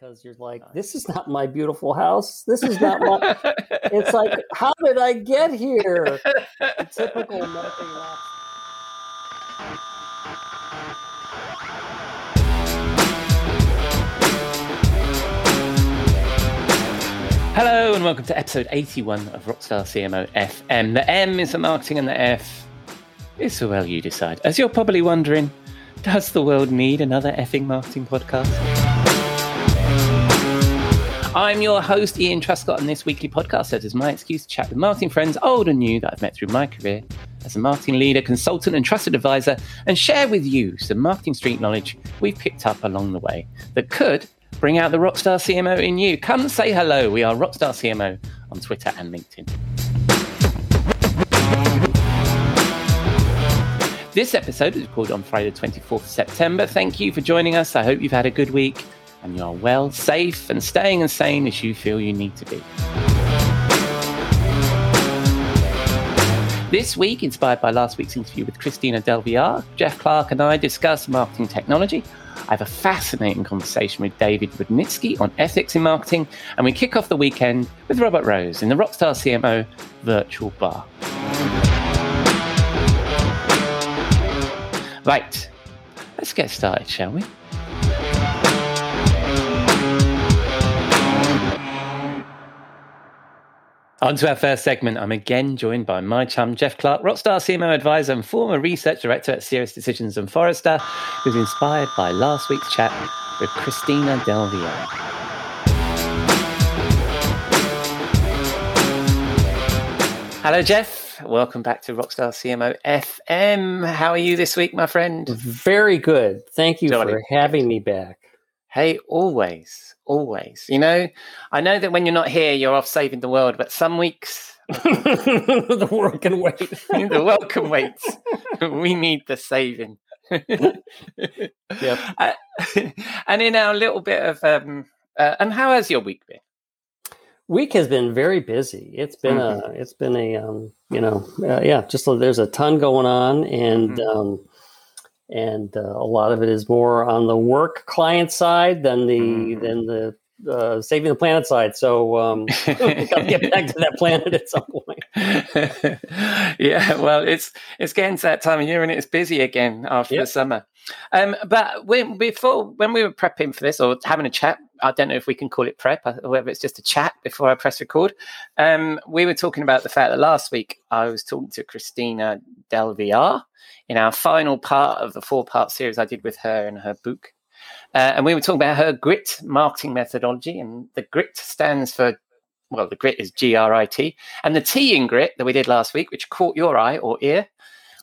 because you're like, this is not my beautiful house. This is not my. it's like, how did I get here? The typical marketing laugh. Hello and welcome to episode 81 of Rockstar CMO FM. The M is the marketing and the F is so well you decide. As you're probably wondering, does the world need another effing marketing podcast? I'm your host, Ian Truscott, and this weekly podcast that is my excuse to chat with marketing friends, old and new, that I've met through my career as a marketing leader, consultant, and trusted advisor, and share with you some marketing street knowledge we've picked up along the way that could bring out the Rockstar CMO in you. Come say hello. We are Rockstar CMO on Twitter and LinkedIn. This episode is recorded on Friday, the 24th of September. Thank you for joining us. I hope you've had a good week and you are well, safe, and staying as sane as you feel you need to be. This week, inspired by last week's interview with Christina Del Villar, Jeff Clark and I discuss marketing technology. I have a fascinating conversation with David Rodnitzky on ethics in marketing, and we kick off the weekend with Robert Rose in the Rockstar CMO virtual bar. Right, let's get started, shall we? On to our first segment. I'm again joined by my chum, Jeff Clark, Rockstar CMO advisor and former research director at Sirius Decisions and Forrester, who's inspired by last week's chat with Christina Del Villar. Hello, Jeff. Welcome back to Rockstar CMO FM. How are you this week, my friend? Very good. Thank you Jolly. for having me back. Hey, always, always. You know, I know that when you're not here, you're off saving the world, but some weeks the world can wait. the world can wait. we need the saving. yeah. Uh, and in our little bit of, um, uh, and how has your week been? Week has been very busy. It's been a, it's been a, um, you know, uh, yeah, just a, there's a ton going on, and Mhm. um, and uh, a lot of it is more on the work client side than the Mhm. than the uh, saving the planet side. So um, got to get back to that planet at some point. yeah, well, it's it's getting to that time of year and it's busy again after Yep. the summer. Um, but when before when we were prepping for this or having a chat, I don't know if we can call it prep or whether it's just a chat before I press record. Um, we were talking about the fact that last week I was talking to Christina Del in our final part of the four part series I did with her and her book. Uh, and we were talking about her grit marketing methodology, and the grit stands for well, the grit is G R I T, and the T in grit that we did last week, which caught your eye or ear,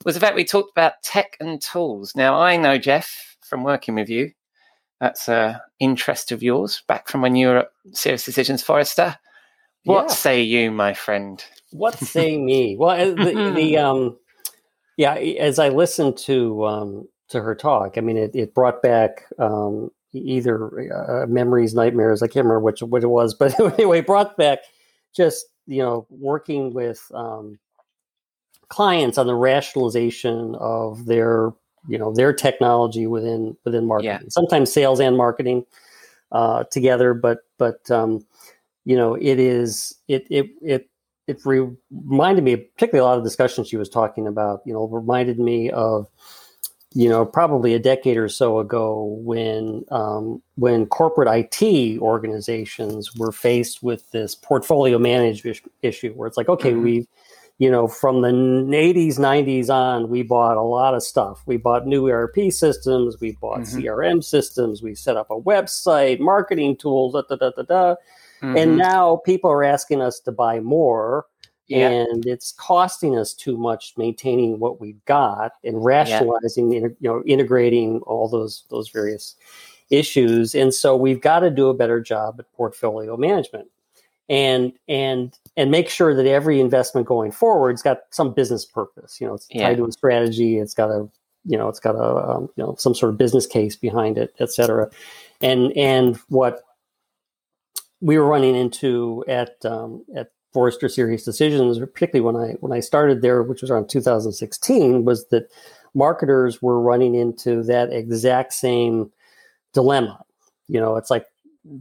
was the fact we talked about tech and tools. Now, I know Jeff from working with you. That's a interest of yours back from when you were at Sirius Decisions Forrester. What Yeah. say you, my friend? What say me? Well, uh, the, the um, yeah. As I listened to um, to her talk, I mean, it, it brought back um, either uh, memories, nightmares. I can't remember which what it was, but anyway, brought back just you know working with um, clients on the rationalization of their you know their technology within within marketing. Yeah. Sometimes sales and marketing uh, together, but but um, you know it is it it it it reminded me, particularly a lot of discussions she was talking about, you know, reminded me of, you know, probably a decade or so ago when um, when corporate IT organizations were faced with this portfolio management issue, where it's like, okay, Mhm. we, you know, from the '80s, '90s on, we bought a lot of stuff. We bought new ERP systems, we bought Mhm. CRM systems, we set up a website, marketing tools, da da da da da Mhm. and now people are asking us to buy more yeah, and it's costing us too much maintaining what we've got and rationalizing you know integrating all those those various issues and so we've got to do a better job at portfolio management and and and make sure that every investment going forward's got some business purpose you know it's Yeah. tied to a strategy it's got a you know it's got a um, you know some sort of business case behind it et cetera and and what we were running into at um, at Forrester Sirius Decisions, particularly when I when I started there, which was around 2016, was that marketers were running into that exact same dilemma. You know, it's like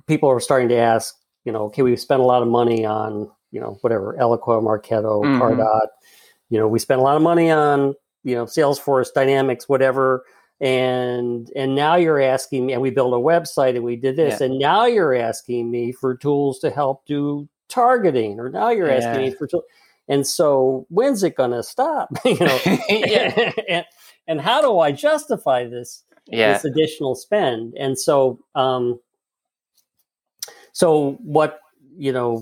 people are starting to ask, you know, okay, we've spent a lot of money on, you know, whatever, Eloqua, Marketo, Mhm. Pardot. You know, we spent a lot of money on, you know, Salesforce, Dynamics, whatever. And and now you're asking me, and we built a website and we did this, and now you're asking me for tools to help do targeting, or now you're asking me for tools. And so when's it gonna stop? you know, yeah, and, and how do I justify this? yeah, this additional spend. And so, um, so what you know,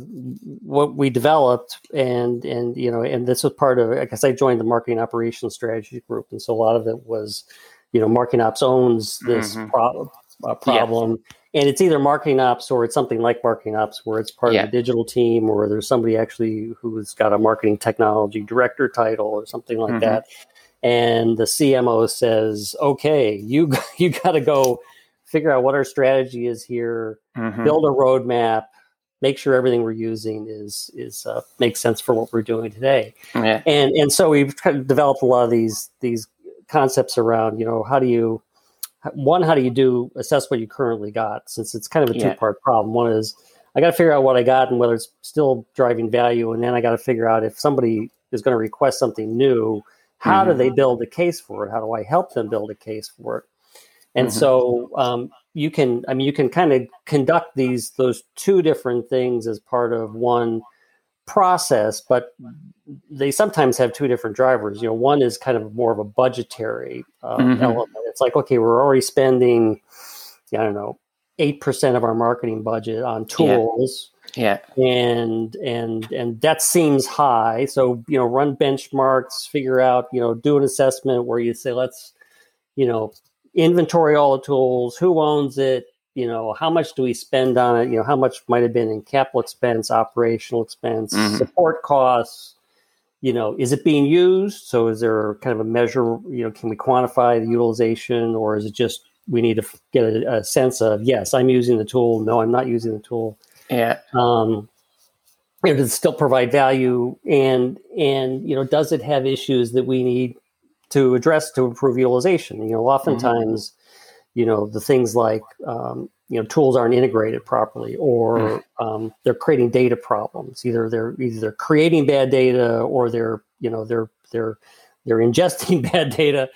what we developed, and and you know, and this was part of. I guess I joined the marketing operations strategy group, and so a lot of it was, you know, marketing ops owns this Mhm. pro- uh, problem. And it's either marketing ops or it's something like marketing ops where it's part Yeah. of the digital team or there's somebody actually who's got a marketing technology director title or something like Mhm. that and the CMO says, "Okay, you you got to go figure out what our strategy is here, Mhm. build a roadmap, make sure everything we're using is is uh, makes sense for what we're doing today." yeah, And and so we've kind of developed a lot of these these concepts around, you know, how do you one, how do you do assess what you currently got? Since it's kind of a two part problem. One is I got to figure out what I got and whether it's still driving value, and then I got to figure out if somebody is going to request something new, how do Mhm. they build a case for it? How do I help them build a case for it? And Mhm. so um, you can, I mean, you can kind of conduct these those two different things as part of one process, but they sometimes have two different drivers. You know, one is kind of more of a budgetary uh, Mhm. element. It's like, okay, we're already spending, I don't know, eight percent of our marketing budget on Yeah. tools, yeah, and and and that seems high. So you know, run benchmarks, figure out, you know, do an assessment where you say, let's, you know, inventory all the tools, who owns it, you know, how much do we spend on it, you know, how much might have been in capital expense, operational expense, Mhm. support costs. You know, is it being used? So is there kind of a measure? You know, can we quantify the utilization, or is it just we need to get a, a sense of yes, I'm using the tool. No, I'm not using the tool yeah, um, you know, does it still provide value and and you know does it have issues that we need to address to improve utilization. You know oftentimes you know the things like um, you know tools aren't integrated properly or um, they're creating data problems. Either they're either they're creating bad data or they're you know they're they're they're ingesting bad data.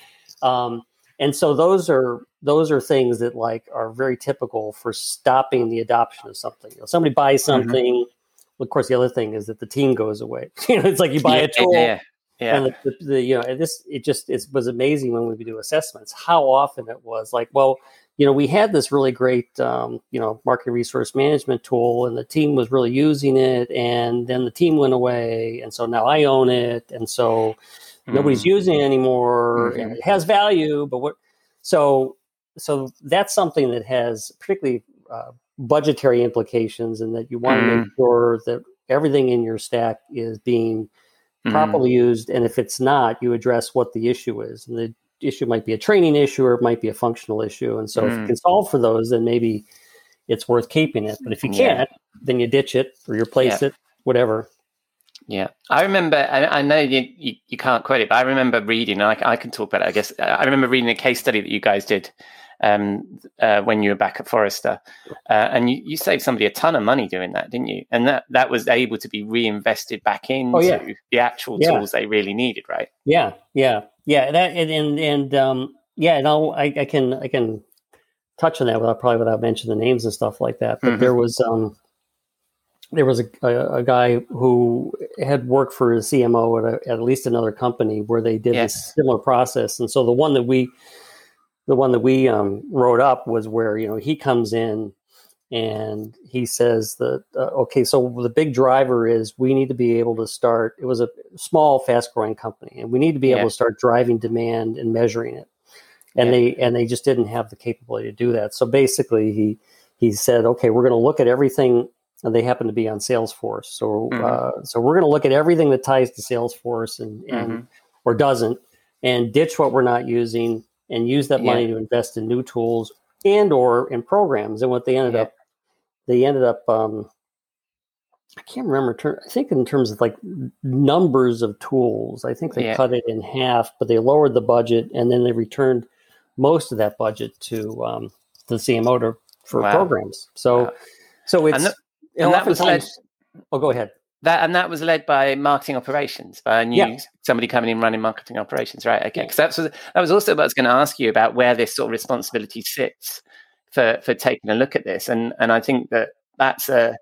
Um, and so those are those are things that like are very typical for stopping the adoption of something. You know, somebody buys Mm-hmm. something well, of course the other thing is that the team goes away. You know it's like you buy yeah, a tool yeah, yeah, and the, the, the you know this it just it was amazing when we would do assessments how often it was like well you know we had this really great um, you know market resource management tool and the team was really using it and then the team went away and so now i own it and so nobody's Mm. using it anymore Mhm. and it has value but what so so that's something that has particularly uh, budgetary implications and that you want to make sure that everything in your stack is being Mm. properly used and if it's not you address what the issue is and the issue might be a training issue or it might be a functional issue and so if you Mm. can solve for those then maybe it's worth keeping it but if you Yeah. can't then you ditch it or you replace it whatever Yeah, I remember. I, I know you, you, you can't quote it, but I remember reading. I, I can talk about it. I guess I remember reading a case study that you guys did um, uh, when you were back at Forrester, uh, and you, you saved somebody a ton of money doing that, didn't you? And that that was able to be reinvested back into Oh, yeah. the actual Yeah. tools they really needed, right? Yeah, yeah, yeah. That and and, and um, yeah, and I'll, I, I can I can touch on that without probably without mentioning the names and stuff like that. But Mhm. there was um, there was a, a, a guy who had worked for a CMO at, a, at least another company where they did Yes. this similar process, and so the one that we the one that we um, wrote up was where you know he comes in and he says that uh, okay so the big driver is we need to be able to start it was a small fast growing company and we need to be Yeah. able to start driving demand and measuring it and Yeah. they and they just didn't have the capability to do that so basically he he said okay we're going to look at everything and they happen to be on salesforce so Mhm. uh, so we're going to look at everything that ties to salesforce and and Mhm. or doesn't and ditch what we're not using and use that Yeah. money to invest in new tools and or in programs and what they ended Yeah. up they ended up um i can't remember i think in terms of like numbers of tools i think they Yeah. cut it in half but they lowered the budget and then they returned most of that budget to um the cmo to for wow. programs. So wow. so it's and, the, and that was led. Oh, go ahead. That and that was led by marketing operations by a new yeah. somebody coming in running marketing operations, right? Okay, because that was that was also what I was going to ask you about where this sort of responsibility sits for for taking a look at this, and and I think that that's a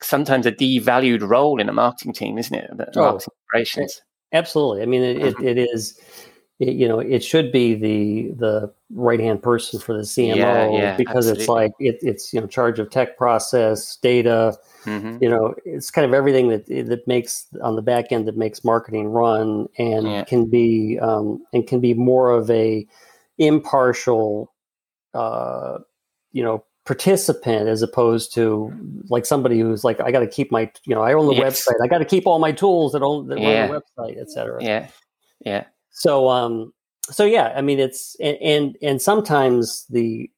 sometimes a devalued role in a marketing team, isn't it? Oh, operations. Absolutely. I mean, it, it, mm-hmm. it is. It, you know, it should be the the right hand person for the CMO yeah, yeah, because absolutely. it's like it, it's you know charge of tech process data. Mm-hmm. You know, it's kind of everything that that makes on the back end that makes marketing run and yeah. can be um, and can be more of a impartial, uh, you know, participant as opposed to like somebody who's like I got to keep my you know I own the yes. website I got to keep all my tools that own that yeah. run the website etc. Yeah, yeah. So um so yeah I mean it's and and, and sometimes the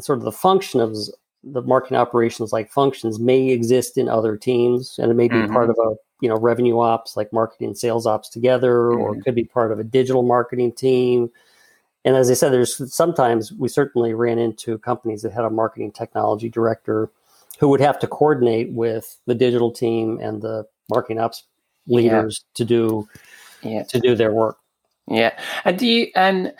sort of the function of the marketing operations like functions may exist in other teams and it may be mm-hmm. part of a you know revenue ops like marketing and sales ops together mm-hmm. or it could be part of a digital marketing team and as I said, there's sometimes we certainly ran into companies that had a marketing technology director who would have to coordinate with the digital team and the marketing ops leaders yeah. to do yeah. to do their work. Yeah, and do you and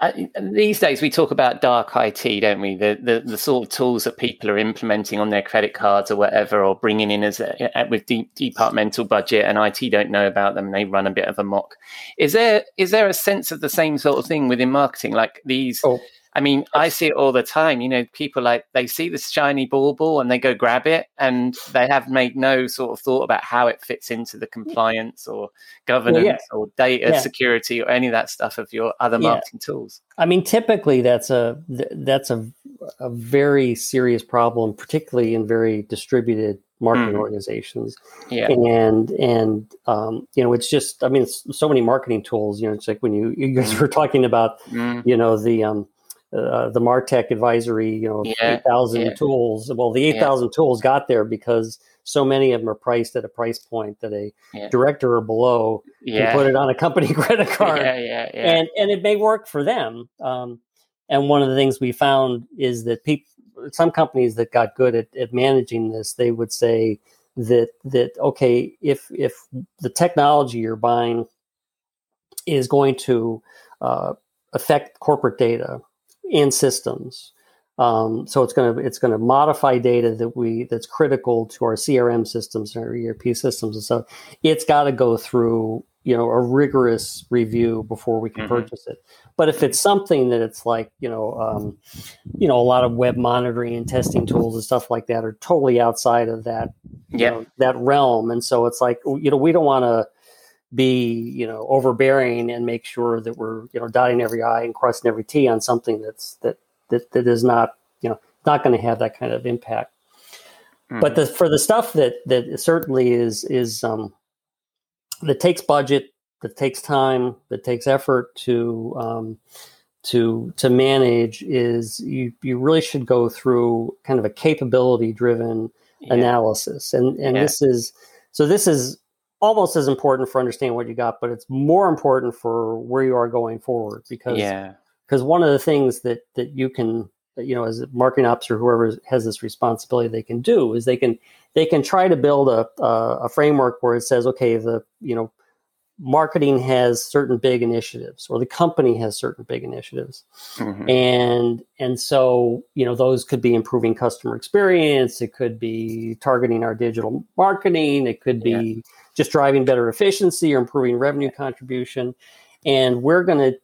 uh, these days we talk about dark IT, don't we? The, the, the sort of tools that people are implementing on their credit cards or whatever, or bringing in as a, with de- departmental budget, and IT don't know about them. they run a bit of a mock. Is there is there a sense of the same sort of thing within marketing, like these? Oh I mean, I see it all the time. You know, people like they see this shiny bauble and they go grab it, and they have made no sort of thought about how it fits into the compliance or governance well, yeah. or data yeah. security or any of that stuff of your other marketing yeah. tools. I mean, typically that's a that's a a very serious problem, particularly in very distributed marketing mm. organizations. Yeah. And and um, you know, it's just I mean, it's so many marketing tools. You know, it's like when you you guys mm. were talking about, mm. you know, the um, uh, the Martech advisory, you know, yeah, 8,000 yeah. tools. Well, the 8,000 yeah. tools got there because so many of them are priced at a price point that a director or below can put it on a company credit card. Yeah, yeah, yeah. And, and it may work for them. Um, and one of the things we found is that people, some companies that got good at, at managing this, they would say that, that, okay, if, if the technology you're buying is going to uh, affect corporate data and systems. Um, so it's going to it's going to modify data that we that's critical to our CRM systems and our ERP systems, and so it's got to go through you know a rigorous review before we can mm-hmm. purchase it. But if it's something that it's like you know um, you know a lot of web monitoring and testing tools and stuff like that are totally outside of that yeah that realm, and so it's like you know we don't want to be you know overbearing and make sure that we're you know dotting every i and crossing every t on something that's that that, that is not you know not going to have that kind of impact mm-hmm. but the, for the stuff that that certainly is is um that takes budget that takes time that takes effort to um to to manage is you you really should go through kind of a capability driven yeah. analysis and and yeah. this is so this is almost as important for understanding what you got, but it's more important for where you are going forward because yeah. because one of the things that that you can you know as a marketing ops or whoever has this responsibility they can do is they can they can try to build a a, a framework where it says okay the you know marketing has certain big initiatives or the company has certain big initiatives mm-hmm. and and so you know those could be improving customer experience it could be targeting our digital marketing it could be yeah. Just driving better efficiency or improving revenue contribution and we're going to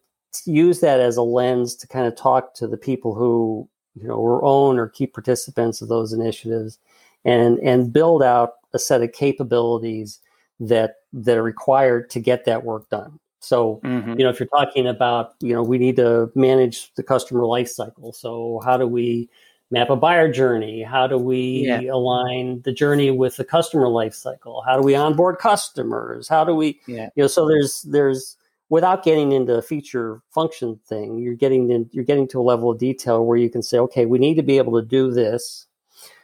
use that as a lens to kind of talk to the people who you know or own or key participants of those initiatives and and build out a set of capabilities that that are required to get that work done. So, mm-hmm. you know, if you're talking about, you know, we need to manage the customer life cycle. So, how do we map a buyer journey? How do we yeah. align the journey with the customer life cycle? How do we onboard customers? How do we, yeah. you know, so there's there's without getting into a feature function thing, you're getting in, you're getting to a level of detail where you can say, okay, we need to be able to do this,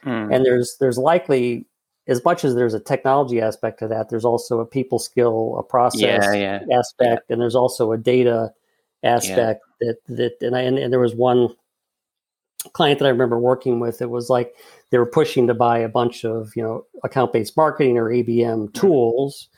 mm. and there's there's likely as much as there's a technology aspect to that, there's also a people skill, a process yeah, aspect, and there's also a data aspect that that and I and, and, there was one client that I remember working with, it was like they were pushing to buy a bunch of you know account based marketing or ABM mm-hmm. tools,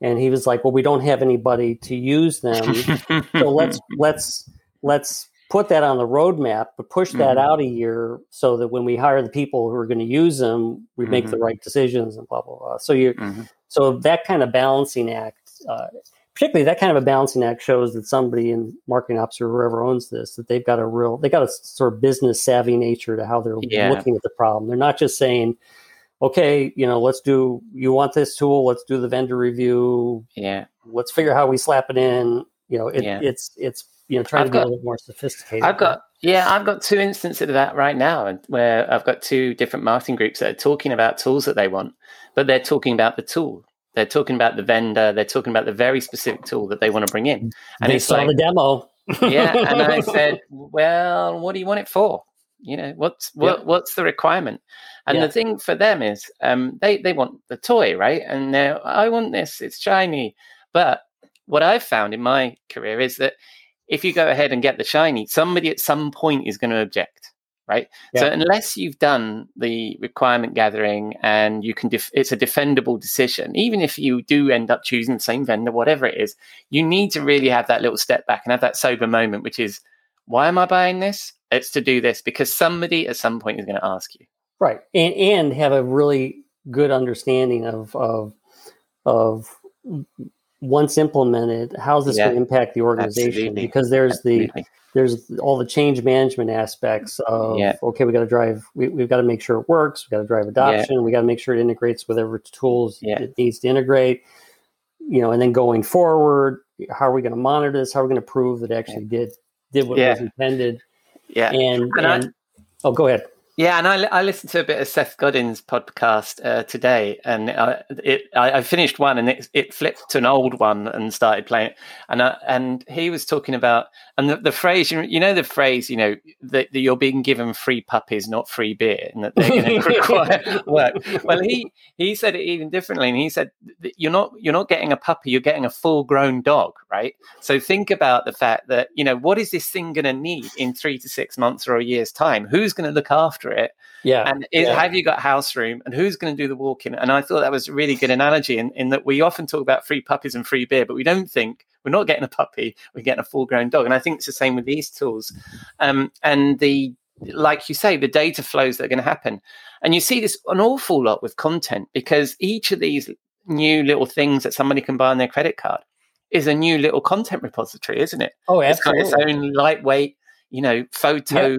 and he was like, "Well, we don't have anybody to use them, so let's let's let's put that on the roadmap, but push that mm-hmm. out a year so that when we hire the people who are going to use them, we make mm-hmm. the right decisions and blah blah blah." So you mm-hmm. so that kind of balancing act. Uh, particularly that kind of a balancing act shows that somebody in marketing ops or whoever owns this that they've got a real they got a sort of business savvy nature to how they're yeah. looking at the problem. They're not just saying okay you know let's do you want this tool let's do the vendor review. Yeah. Let's figure out how we slap it in. You know it, yeah. it's it's you know trying I've to got, be a little more sophisticated. I've got yeah i've got two instances of that right now where i've got two different marketing groups that are talking about tools that they want but they're talking about the tool they're talking about the vendor. They're talking about the very specific tool that they want to bring in. And they saw like, the demo. yeah, and I said, "Well, what do you want it for? You know, what's what, yeah. what's the requirement?" And yeah. the thing for them is, um, they they want the toy, right? And they're, I want this. It's shiny. But what I've found in my career is that if you go ahead and get the shiny, somebody at some point is going to object right? Yeah. So unless you've done the requirement gathering and you can, def- it's a defendable decision. Even if you do end up choosing the same vendor, whatever it is, you need to really have that little step back and have that sober moment, which is, why am I buying this? It's to do this because somebody at some point is going to ask you, right? And and have a really good understanding of of of once implemented, how's this yeah. going to impact the organization? Absolutely. Because there's Absolutely. the there's all the change management aspects of yeah. okay, we got to drive, we, we've got to make sure it works, we got to drive adoption, yeah. we got to make sure it integrates with whatever tools it needs to integrate, you know, and then going forward, how are we going to monitor this? How are we going to prove that it actually did did what was intended? Yeah, and, and, and I, oh, go ahead. Yeah, and I, I listened to a bit of Seth Godin's podcast uh, today, and I, it, I, I, finished one, and it, it flipped to an old one and started playing it, and I, and he was talking about and the, the phrase you know the phrase you know that, that, you're being given free puppies, not free beer, and that they're going to require work. Well, he he said it even differently, and he said you're not you're not getting a puppy, you're getting a full grown dog, right? So think about the fact that you know what is this thing going to need in three to six months or a year's time? Who's going to look after it? Yeah. And is, yeah. have you got house room? And who's going to do the walking? And I thought that was a really good analogy in, in that we often talk about free puppies and free beer, but we don't think we're not getting a puppy, we're getting a full grown dog. And I think it's the same with these tools. Um, and the, like you say, the data flows that are going to happen. And you see this an awful lot with content because each of these new little things that somebody can buy on their credit card is a new little content repository, isn't it? Oh, absolutely. It's got its own lightweight, you know, photo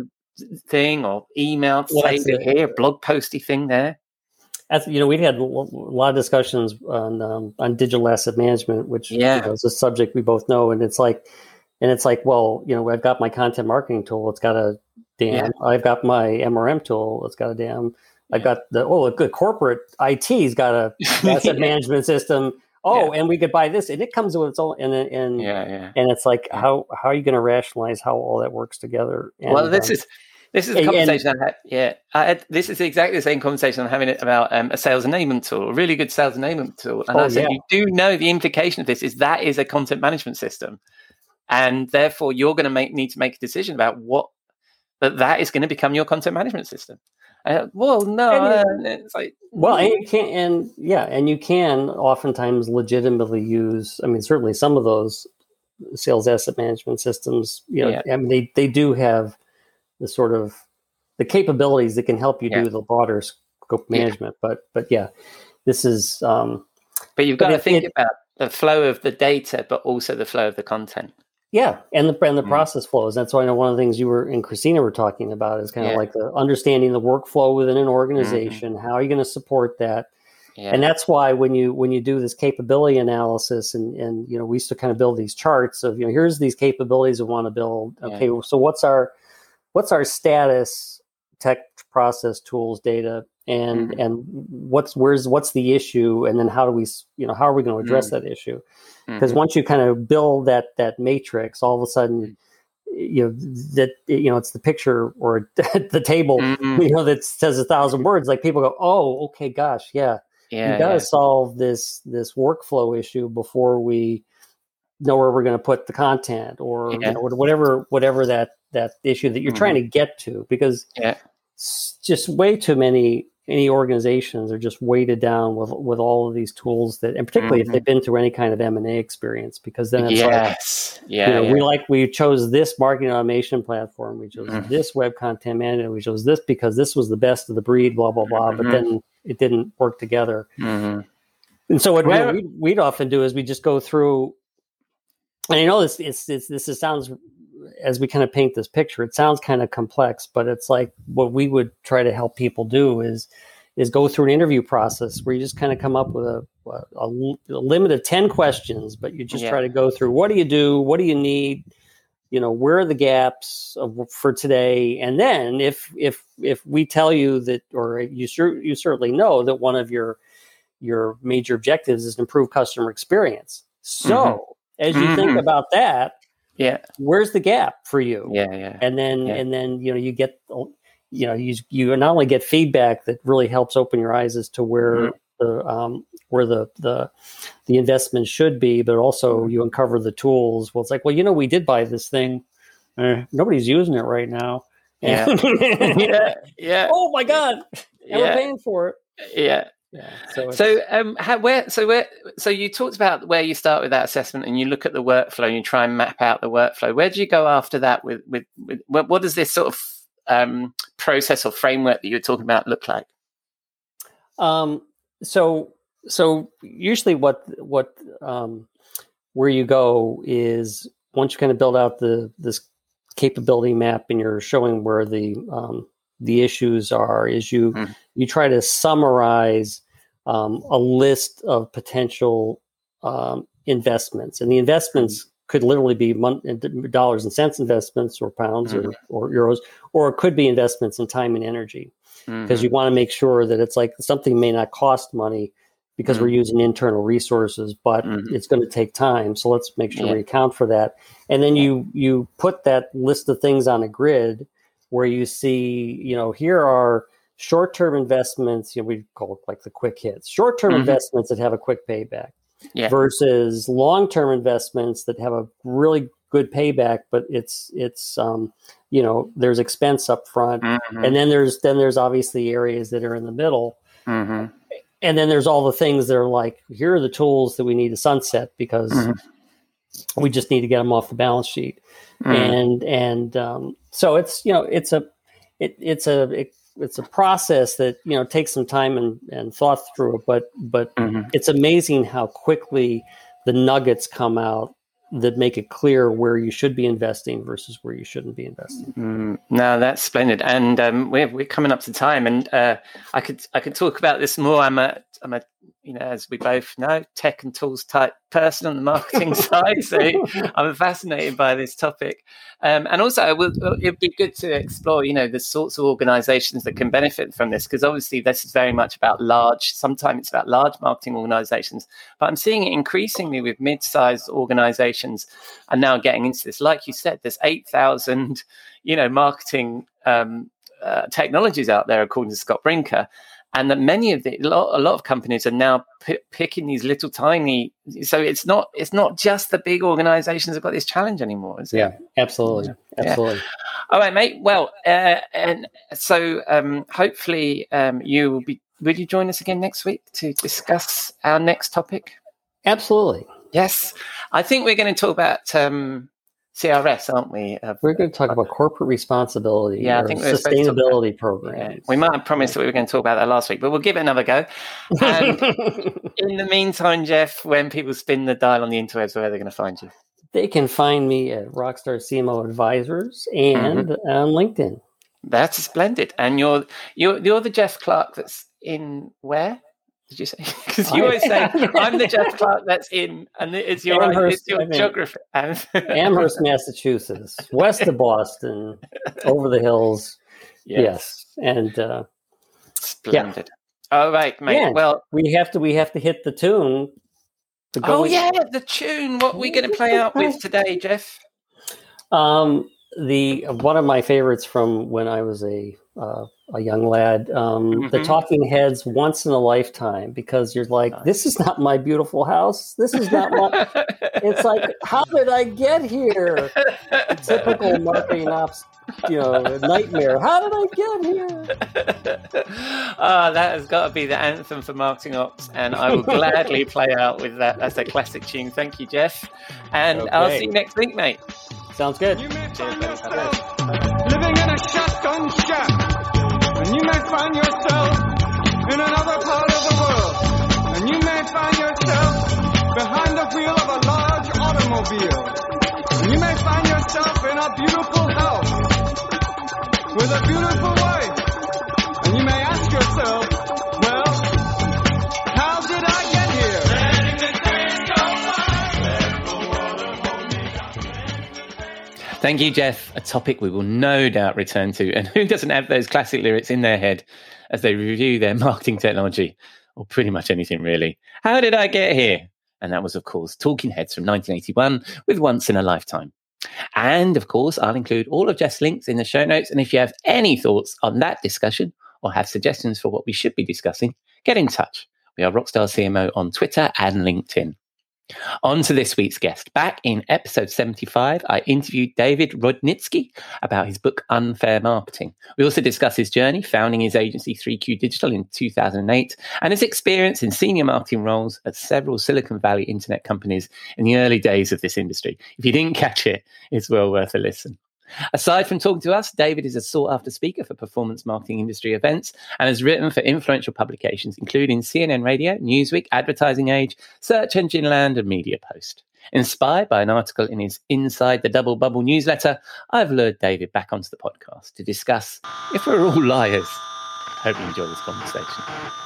thing or email, well, it here, blog posty thing there. As you know, we've had a lot of discussions on um, on digital asset management, which yeah. You know, is a subject we both know, and it's like, and it's like, well, you know, I've got my content marketing tool, it's got a DAM. Yeah. I've got my MRM tool, it's got a DAM. I've got the oh, a good corporate IT's got a asset management system. Oh, yeah. and we could buy this, and it comes with its own. And and yeah, yeah. And it's like, how how are you going to rationalize how all that works together? And, well, this um, is this is a conversation and, I had. Yeah, I had, this is exactly the same conversation I'm having about um, a sales enablement tool, a really good sales enablement tool. And oh, I said, yeah. you do know the implication of this is that is a content management system, and therefore you're going to make need to make a decision about what that that is going to become your content management system. Uh, well, no, uh, it's like well, and you can, and yeah, and you can oftentimes legitimately use. I mean, certainly some of those sales asset management systems. You know, yeah. I mean, they they do have the sort of the capabilities that can help you yeah. do the broader scope management. Yeah. But but yeah, this is. Um, but you've got but to think it, about the flow of the data, but also the flow of the content. Yeah, and the and the mm. process flows. That's why I know one of the things you were and Christina were talking about is kind of like the understanding the workflow within an organization. Mm-hmm. How are you going to support that? Yeah. And that's why when you when you do this capability analysis and and you know we used to kind of build these charts of you know here's these capabilities we want to build. Okay, yeah. so what's our what's our status tech process tools data and mm-hmm. and what's where's what's the issue and then how do we you know how are we going to address mm-hmm. that issue because mm-hmm. once you kind of build that that matrix all of a sudden mm. you know that you know it's the picture or the table mm-hmm. you know that says a thousand words like people go oh okay gosh yeah, yeah you got to yeah. solve this this workflow issue before we know where we're going to put the content or Yeah. you know, whatever whatever that that issue that you're trying to get to because just way too many any organizations are just weighted down with with all of these tools that and particularly Mhm. if they've been through any kind of m&a experience because then it's like yes. Yeah. you know, yeah. we like we chose this marketing automation platform, we chose Mhm. this web content management, we chose this because this was the best of the breed, blah blah blah. But Mhm. then it didn't work together. Mhm. And so what Where- we, we'd often do is we just go through, and I know this it's, it's this is, sounds as we kind of paint this picture, it sounds kind of complex, but it's like what we would try to help people do is is go through an interview process where you just kind of come up with a, a, a limit of 10 questions, but you just Yeah. try to go through what do you do? What do you need? You know, where are the gaps of, for today? And then if, if, if we tell you that, or you, you certainly know that one of your, your major objectives is to improve customer experience. So as you think Mhm. about that, Yeah. where's the gap for you? Yeah. Yeah. and then Yeah. and then you know you get you know you you not only get feedback that really helps open your eyes as to where Mhm. the um where the the the investment should be but also Mm-hmm. you uncover the tools well it's like well you know we did buy this thing eh, nobody's using it right now Yeah. Yeah. Yeah. oh my god and we're paying for it Yeah. Yeah so, So, um, how, where, so where, so you talked about where you start with that assessment, and you look at the workflow, and you try and map out the workflow. Where do you go after that? With, with, with what, what does this sort of um, process or framework that you were talking about look like? Um, so so usually what what um, where you go is once you kind of build out the this capability map and you're showing where the um, the issues are is you Mhm. you try to summarize um, a list of potential um, investments. And the investments could literally be mon- dollars and cents investments or pounds or, or euros or it could be investments in time and energy. Because you want to make sure that it's like something may not cost money because we're using internal resources but Mhm. it's going to take time. So let's make sure Yeah. we account for that. And then you you put that list of things on a grid where you see you know here are short-term investments you know we call it like the quick hits short-term Mhm. investments that have a quick payback Yeah. versus long-term investments that have a really good payback but it's it's um you know there's expense up front Mhm. and then there's then there's obviously areas that are in the middle Mhm. and then there's all the things that are like here are the tools that we need to sunset because Mhm. We just need to get them off the balance sheet Mhm. and and um, so it's you know it's a it, it's a it, it's a process that you know takes some time and, and thought through it but but Mhm. it's amazing how quickly the nuggets come out that make it clear where you should be investing versus where you shouldn't be investing Mm, no, that's splendid, and um, we're we're coming up to time, and uh, I could I could talk about this more. I'm a I'm a you know as we both know tech and tools type person on the marketing side, so I'm fascinated by this topic, um, and also it would, it'd be good to explore you know the sorts of organisations that can benefit from this because obviously this is very much about large. Sometimes it's about large marketing organisations, but I'm seeing it increasingly with mid-sized organisations are now getting into this. Like you said, there's eight thousand you know marketing um, uh, technologies out there according to scott brinker and that many of the a lot, a lot of companies are now p- picking these little tiny so it's not it's not just the big organizations have got this challenge anymore is it? yeah absolutely absolutely. All right mate well uh, and so um, hopefully um, you will be will you join us again next week to discuss our next topic? Absolutely. Yes. I think we're going to talk about um, crs aren't we uh, we're going to talk about corporate responsibility Yeah, I think we're supposed to talk about- sustainability Yeah, we might have promised that we were going to talk about that last week, but we'll give it another go. And in the meantime, Jeff, when people spin the dial on the interwebs, where are they going to find you? They can find me at Rockstar CMO Advisors and on LinkedIn. That's splendid. And you're you're you're the Jeff Clark that's in where? Did you say? Because you always say I'm the Jeff Clark that's in, and it's your Amherst, it's your I mean. geography. Amherst, Massachusetts, west of Boston, over the hills. Yes, and uh, splendid. All right, mate. Yeah. Well, we have to we have to hit the tune. The oh yeah, the tune. What are we going to play out with today, Jeff? Um, the one of my favorites from when I was a uh, a young lad. Um, mm-hmm. The Talking Heads once in a lifetime because you're like, this is not my beautiful house. This is not my. it's like, how did I get here? Typical marketing ops, you know, nightmare. How did I get here? oh, that has got to be the anthem for marketing ops, and I will gladly play out with that. That's a classic tune. Thank you, Jeff, and okay. I'll see you next week, mate. Sounds good. You may find yourself in another part of the world, and you may find yourself behind the wheel of a large automobile, and you may find yourself in a beautiful house with a beautiful wife, and you may ask yourself, Thank you, Jeff. A topic we will no doubt return to. And who doesn't have those classic lyrics in their head as they review their marketing technology or pretty much anything really? How did I get here? And that was, of course, Talking Heads from 1981 with Once in a Lifetime. And of course, I'll include all of Jeff's links in the show notes. And if you have any thoughts on that discussion or have suggestions for what we should be discussing, get in touch. We are Rockstar CMO on Twitter and LinkedIn. On to this week's guest. Back in episode 75, I interviewed David Rodnitzky about his book Unfair Marketing. We also discuss his journey founding his agency 3Q Digital in 2008 and his experience in senior marketing roles at several Silicon Valley internet companies in the early days of this industry. If you didn't catch it, it's well worth a listen. Aside from talking to us, David is a sought after speaker for performance marketing industry events and has written for influential publications, including CNN Radio, Newsweek, Advertising Age, Search Engine Land, and Media Post. Inspired by an article in his Inside the Double Bubble newsletter, I've lured David back onto the podcast to discuss if we're all liars. Hope you enjoy this conversation.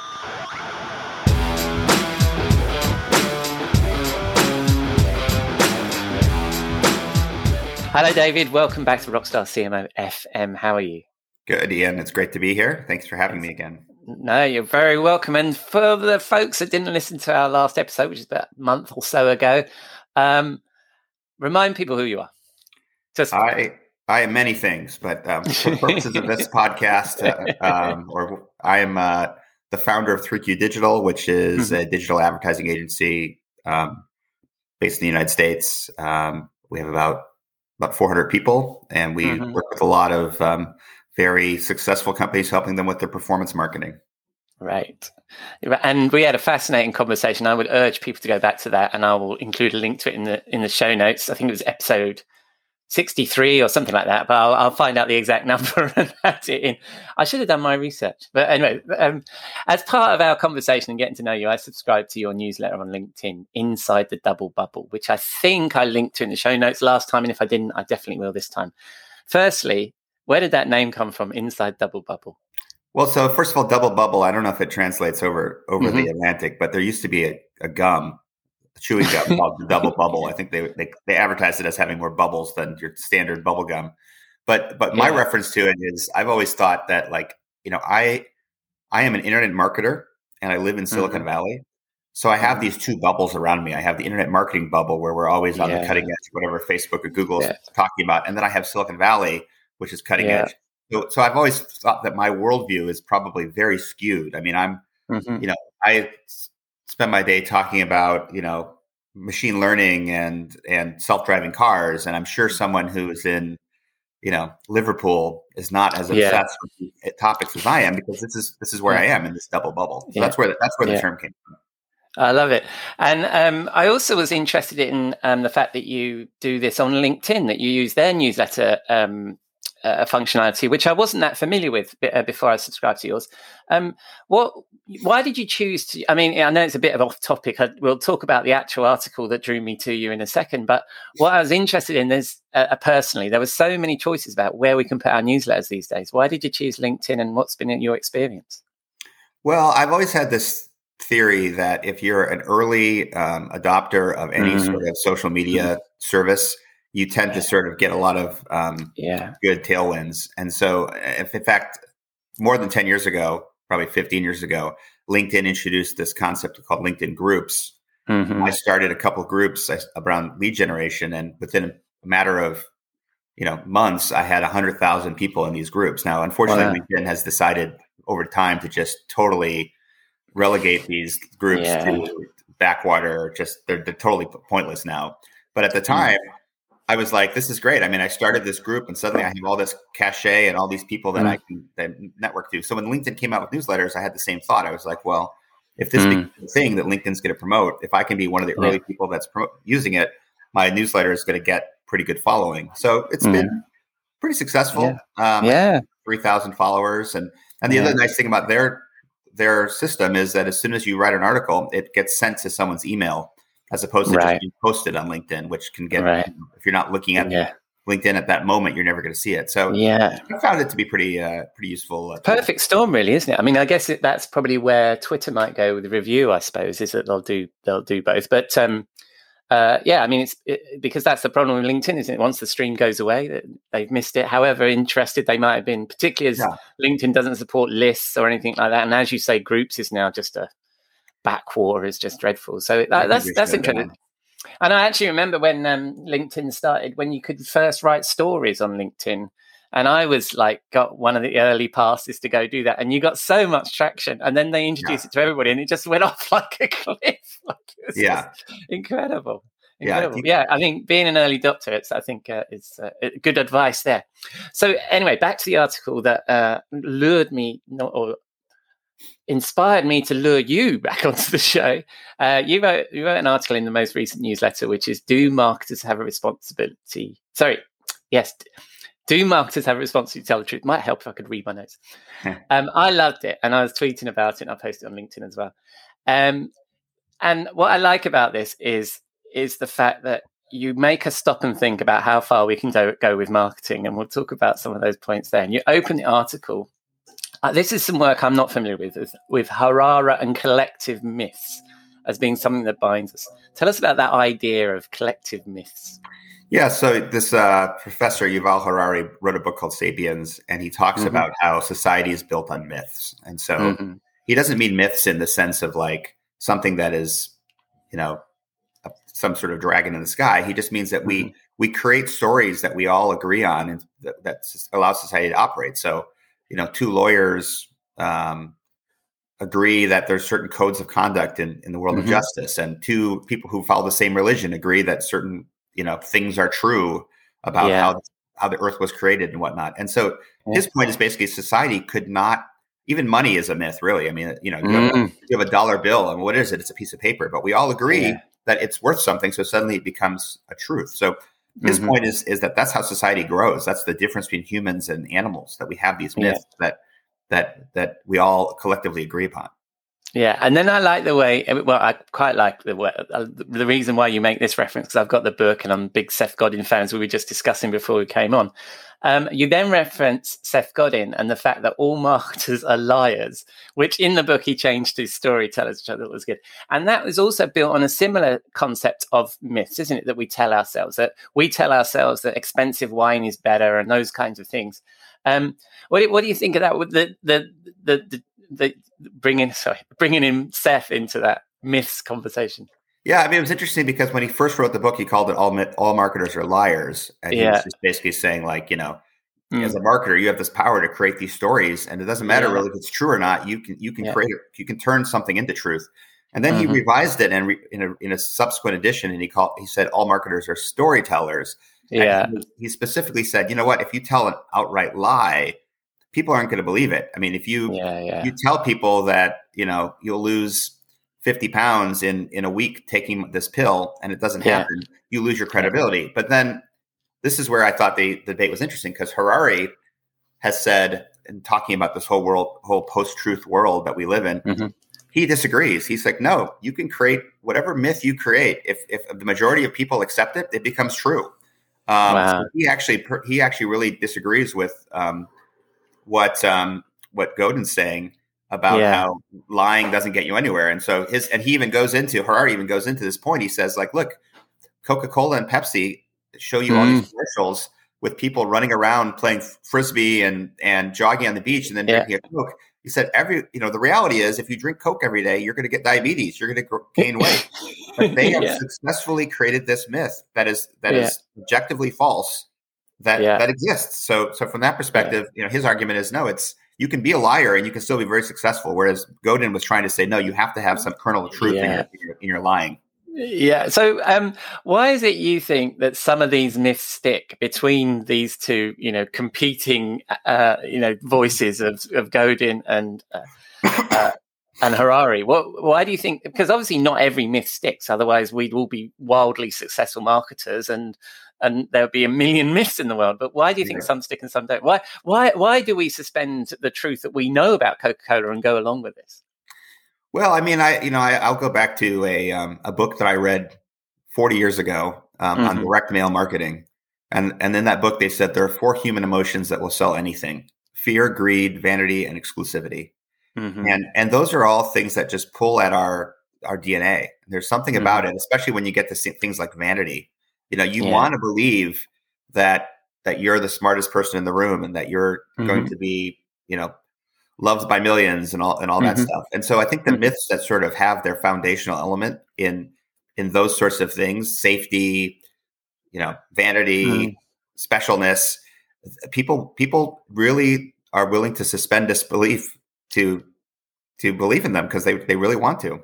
Hello, David. Welcome back to Rockstar CMO FM. How are you? Good, Ian. It's great to be here. Thanks for having me again. No, you're very welcome. And for the folks that didn't listen to our last episode, which is about a month or so ago, um, remind people who you are. Just I I am many things, but um, for purposes of this podcast, uh, um, or I am uh, the founder of 3Q Digital, which is mm-hmm. a digital advertising agency um, based in the United States. Um, we have about about 400 people, and we mm-hmm. work with a lot of um, very successful companies, helping them with their performance marketing. Right. And we had a fascinating conversation. I would urge people to go back to that and I will include a link to it in the in the show notes. I think it was episode 63 or something like that, but I'll, I'll find out the exact number and add it in. I should have done my research. But anyway, um, as part of our conversation and getting to know you, I subscribed to your newsletter on LinkedIn, Inside the Double Bubble, which I think I linked to in the show notes last time. And if I didn't, I definitely will this time. Firstly, where did that name come from, Inside Double Bubble? Well, so first of all, double bubble. I don't know if it translates over over mm-hmm. the Atlantic, but there used to be a, a gum chewing gum called the double bubble. I think they, they they advertised it as having more bubbles than your standard bubble gum. But but my reference to it is I've always thought that like, you know, I I am an internet marketer and I live in Silicon mm-hmm. Valley. So I have mm-hmm. these two bubbles around me. I have the internet marketing bubble where we're always on yeah. the cutting edge, whatever Facebook or Google is talking about. And then I have Silicon Valley, which is cutting yeah. edge. So, so I've always thought that my worldview is probably very skewed. I mean, I'm, mm-hmm. you know, I spend my day talking about you know machine learning and and self-driving cars and i'm sure someone who is in you know liverpool is not as obsessed yeah. with topics as i am because this is this is where i am in this double bubble so yeah. that's where the, that's where the term came from I love it. And um, I also was interested in um, the fact that you do this on LinkedIn, that you use their newsletter um, uh, functionality, which I wasn't that familiar with uh, before I subscribed to yours. Um, what? Why did you choose to? I mean, I know it's a bit of off topic. I, we'll talk about the actual article that drew me to you in a second. But what I was interested in is uh, personally, there were so many choices about where we can put our newsletters these days. Why did you choose LinkedIn, and what's been in your experience? Well, I've always had this theory that if you're an early um, adopter of any mm-hmm. sort of social media mm-hmm. service you tend to sort of get a lot of um, yeah. good tailwinds. And so, if in fact, more than 10 years ago, probably 15 years ago, LinkedIn introduced this concept called LinkedIn groups. Mm-hmm. I started a couple of groups around lead generation, and within a matter of you know months, I had hundred thousand people in these groups. Now, unfortunately, Wow. LinkedIn has decided over time to just totally relegate these groups Yeah. to backwater. Just they're, they're totally pointless now. But at the Mm. time, I was like, "This is great." I mean, I started this group, and suddenly I have all this cachet and all these people that Mm. I can that network to. So when LinkedIn came out with newsletters, I had the same thought. I was like, "Well, if this Mm. becomes a thing that LinkedIn's going to promote, if I can be one of the Yeah. early people that's pro- using it, my newsletter is going to get pretty good following." So it's Mm. been pretty successful. Um, yeah. three thousand followers, and and the Yeah. other nice thing about their their system is that as soon as you write an article, it gets sent to someone's email as opposed to Right. just being posted on LinkedIn, which can get Right. if you're not looking at Yeah. LinkedIn at that moment, you're never going to see it. So Yeah. I found it to be pretty uh, pretty useful. Uh. Perfect storm, really, isn't it? I mean, I guess it, that's probably where Twitter might go with the review. I suppose is that they'll do they'll do both. But um, uh, yeah, I mean, it's it, because that's the problem with LinkedIn, isn't it? Once the stream goes away, they've missed it. However interested they might have been, particularly as Yeah. LinkedIn doesn't support lists or anything like that, and as you say, groups is now just a backwater is just dreadful. So that, that's that's should, interesting. uh, And I actually remember when um, LinkedIn started, when you could first write stories on LinkedIn. And I was like, got one of the early passes to go do that. And you got so much traction. And then they introduced it to everybody and it just went off like a cliff. Like it was Yeah. just incredible. Yeah, I Incredible. think- Yeah, I think being an early doctor, it's I think uh, it's uh, good advice there. So anyway, back to the article that uh, lured me, not, or inspired me to lure you back onto the show. Uh, you wrote you wrote an article in the most recent newsletter, which is "Do marketers have a responsibility?" Sorry, yes, do marketers have a responsibility to tell the truth? Might help if I could read my notes. um, I loved it, and I was tweeting about it, and I posted it on LinkedIn as well. Um, and what I like about this is is the fact that you make us stop and think about how far we can go, go with marketing, and we'll talk about some of those points there. And you open the article. Uh, this is some work I'm not familiar with, with, Harara and collective myths as being something that binds us. Tell us about that idea of collective myths. Yeah, so this uh, professor Yuval Harari wrote a book called *Sapiens*, and he talks Mhm. about how society is built on myths. And so Mhm. he doesn't mean myths in the sense of like something that is, you know, a, some sort of dragon in the sky. He just means that we we create stories that we all agree on, and that, that allows society to operate. So, you know, two lawyers um, agree that there's certain codes of conduct in, in the world Mhm. of justice, and two people who follow the same religion agree that certain you know things are true about Yeah. how how the earth was created and whatnot. And so Yeah. his point is basically society could not even money is a myth, really. I mean, you know, you, have, Mm. you have a dollar bill, and what is it? It's a piece of paper, but we all agree Yeah. that it's worth something. So suddenly it becomes a truth. So his Mhm. point is is that that's how society grows. That's the difference between humans and animals. That we have these Yeah. myths that that that we all collectively agree upon. Yeah, and then I like the way. Well, I quite like the way, uh, the reason why you make this reference because I've got the book and I'm big Seth Godin fans. we were just discussing before we came on. Um, you then reference Seth Godin and the fact that all marketers are liars, which in the book he changed to storytellers, which I thought was good. And that was also built on a similar concept of myths, isn't it? That we tell ourselves that we tell ourselves that expensive wine is better and those kinds of things. Um, what, do- what do you think of that? The the the, the, the bringing sorry bringing in Seth into that myths conversation. Yeah, I mean, it was interesting because when he first wrote the book, he called it "All myth- All Marketers Are Liars," and he was just basically saying, like, you know, Mm. as a marketer, you have this power to create these stories, and it doesn't matter Yeah. really if it's true or not. You can you can Yeah. create. You can turn something into truth. And then Mhm. he revised it and re, in a in a subsequent edition, and he called he said all marketers are storytellers. Yeah, he, he specifically said, you know what? If you tell an outright lie, people aren't going to believe it. I mean, if you yeah, yeah, you tell people that you know you'll lose 50 pounds in in a week taking this pill and it doesn't Yeah. happen you lose your credibility but then this is where i thought the, the debate was interesting because harari has said in talking about this whole world whole post-truth world that we live in Mhm. he disagrees he's like no you can create whatever myth you create if if the majority of people accept it it becomes true um, Wow. so he actually he actually really disagrees with um, what um, what Godin's saying about Yeah. how lying doesn't get you anywhere. And so his and he even goes into Harari even goes into this point. He says like, look, Coca Cola and Pepsi show you all Mm. these commercials with people running around playing frisbee and and jogging on the beach and then Yeah. drinking a Coke. He said every you know the reality is if you drink Coke every day, you're going to get diabetes. You're going to gain weight. But they have Yeah. successfully created this myth that is that is objectively false. That Yeah. that exists. So so from that perspective, you know, his argument is no, it's you can be a liar and you can still be very successful. Whereas Godin was trying to say, no, you have to have some kernel of truth in, Yeah. your, in, your, in your lying. Yeah. So, um, why is it you think that some of these myths stick between these two, you know, competing, uh, you know, voices of, of Godin and uh, uh, and Harari? What? Why do you think? Because obviously, not every myth sticks. Otherwise, we'd all be wildly successful marketers, and and there'll be a million myths in the world. But why do you think Yeah. some stick and some don't? Why? Why? Why do we suspend the truth that we know about Coca Cola and go along with this? Well, I mean, I you know, I, I'll go back to a um, a book that I read 40 years ago um, on Mhm. direct mail marketing, and and in that book they said there are four human emotions that will sell anything: fear, greed, vanity, and exclusivity. Mhm. and and those are all things that just pull at our our DNA. There's something Mm-hmm. about it, especially when you get to see things like vanity. You know, you Yeah. want to believe that that you're the smartest person in the room and that you're going Mhm. to be, you know, loved by millions and all and all that Mhm. stuff. And so I think the Mhm. myths that sort of have their foundational element in in those sorts of things, safety, you know, vanity, Mm. specialness, people people really are willing to suspend disbelief to to believe in them because they they really want to.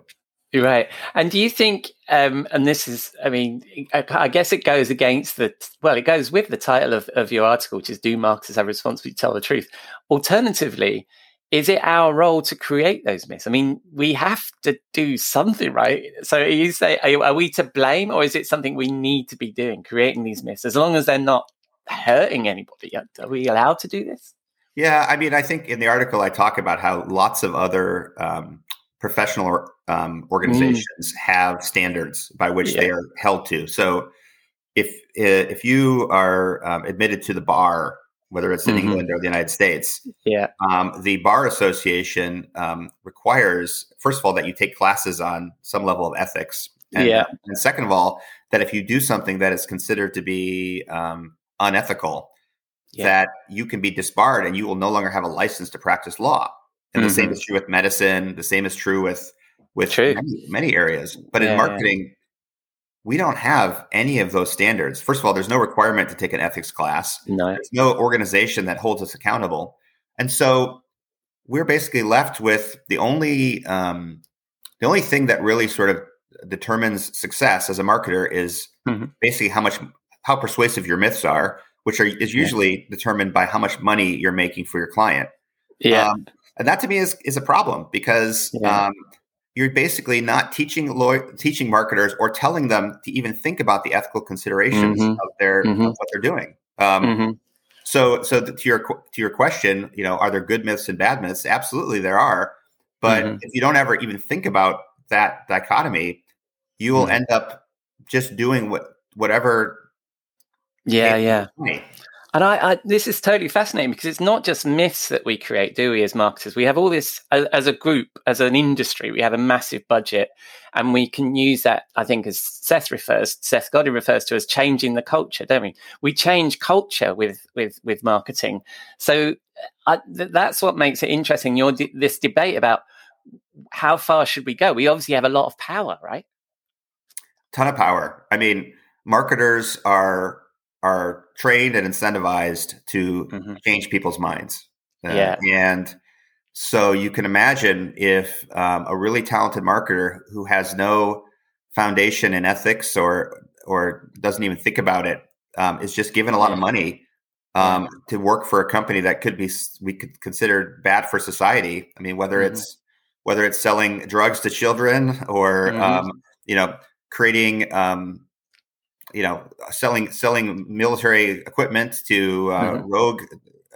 Right. And do you think, um, and this is, I mean, I, I guess it goes against the, well, it goes with the title of, of your article, which is Do Marketers Have a Responsibility to Tell the Truth? Alternatively, is it our role to create those myths? I mean, we have to do something, right? So you say, are, are we to blame or is it something we need to be doing, creating these myths? As long as they're not hurting anybody, are we allowed to do this? Yeah, I mean, I think in the article I talk about how lots of other um, professional um, organizations have standards by which Yeah. they are held to. So, if if you are um, admitted to the bar, whether it's in Mhm. England or the United States, Yeah. um, the bar association um, requires, first of all, that you take classes on some level of ethics, and, Yeah. and second of all, that if you do something that is considered to be um, unethical, Yeah. that you can be disbarred and you will no longer have a license to practice law. And the same Mhm. is true with medicine. The same is true with with many, many areas. But Yeah, in yeah. marketing, we don't have any of those standards. First of all, there's no requirement to take an ethics class. No. There's no organization that holds us accountable, and so we're basically left with the only um, the only thing that really sort of determines success as a marketer is Mhm. basically how much how persuasive your myths are, which are is Yeah. usually determined by how much money you're making for your client. Yeah. Um, and that to me is is a problem because Yeah. um, you're basically not teaching teaching marketers or telling them to even think about the ethical considerations Mhm. of their Mhm. of what they're doing. Um, Mhm. So, so to your to your question, you know, are there good myths and bad myths? Absolutely, there are. But Mhm. if you don't ever even think about that dichotomy, you will Mhm. end up just doing what whatever. Yeah. Yeah. money. And I, I, this is totally fascinating because it's not just myths that we create, do we, as marketers? We have all this as, as a group, as an industry. We have a massive budget, and we can use that. I think, as Seth refers, Seth Godin refers to as changing the culture, don't we? We change culture with with with marketing. So uh, I, th- that's what makes it interesting. Your this debate about how far should we go? We obviously have a lot of power, right? Ton of power. I mean, marketers are are trained and incentivized to Mhm. change people's minds. Uh, Yeah. And so you can imagine if um, a really talented marketer who has no foundation in ethics or or doesn't even think about it um, is just given a lot of money um, to work for a company that could be we could consider bad for society. I mean, whether Mhm. it's whether it's selling drugs to children or Mhm. um, you know creating um, you know selling selling military equipment to uh, Mhm. rogue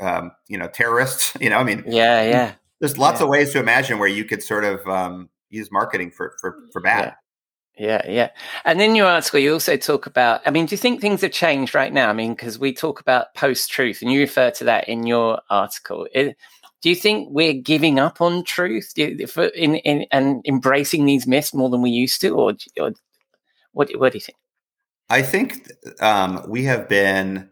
um, you know terrorists. You know, I mean, Yeah, yeah. there's lots Yeah. of ways to imagine where you could sort of um, use marketing for for for bad. Yeah, yeah. And in your article, you also talk about, I mean, do you think things have changed right now? I mean, because we talk about post truth and you refer to that in your article. It, do you think we're giving up on truth do you, for, in, in, and embracing these myths more than we used to? Or, or what, what do you think? I think um, we have been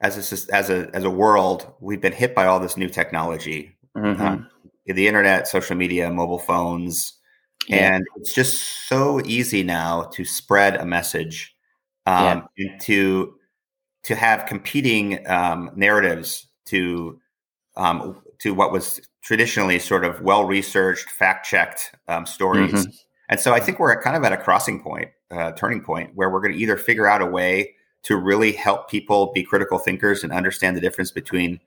as a as a as a world, we've been hit by all this new technology, Mhm. um, the internet, social media, mobile phones, Yeah. and it's just so easy now to spread a message um, and to to have competing um, narratives to um, to what was traditionally sort of well researched, fact checked um, stories. Mhm. And so I think we're kind of at a crossing point, uh, turning point, where we're going to either figure out a way to really help people be critical thinkers and understand the difference between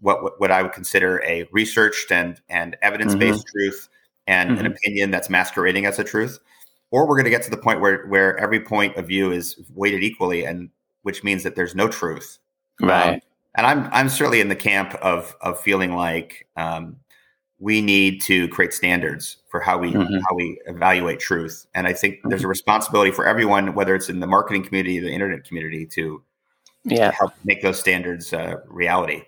what what, what I would consider a researched and and evidence based truth and an Mhm. opinion that's masquerading as a truth, or we're going to get to the point where where every point of view is weighted equally, and which means that there's no truth. Right. Um, and I'm I'm certainly in the camp of of feeling like um, we need to create standards for how we Mhm. how we evaluate truth. And I think there's a responsibility for everyone, whether it's in the marketing community, the internet community, to Yeah. help make those standards uh, reality.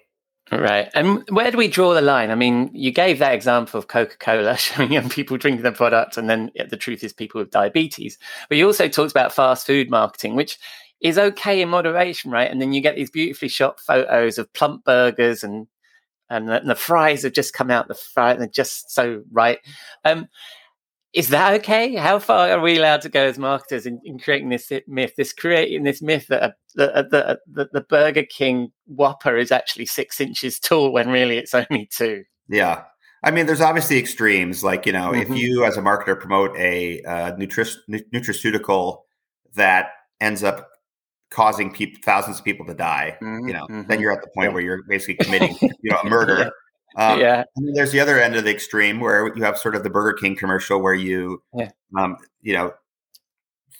Right. And where do we draw the line? I mean, you gave that example of Coca Cola showing young people drinking the product, and then the truth is people with diabetes. But you also talked about fast food marketing, which is okay in moderation, right? And then you get these beautifully shot photos of plump burgers and and the, and the fries have just come out the fry and they're just so right. Um, is that okay? How far are we allowed to go as marketers in, in creating this myth, this creating this myth that a, the, the, the, the Burger King Whopper is actually six inches tall when really it's only two? Yeah. I mean, there's obviously extremes. Like, you know, if Mhm. you as a marketer promote a uh, nutraceutical that ends up causing thousands of people to die, you know, Mhm, then mhm. you're at the point Yeah. where you're basically committing, you know, a murder. Um, yeah, and then there's the other end of the extreme where you have sort of the Burger King commercial where you, Yeah. um, you know,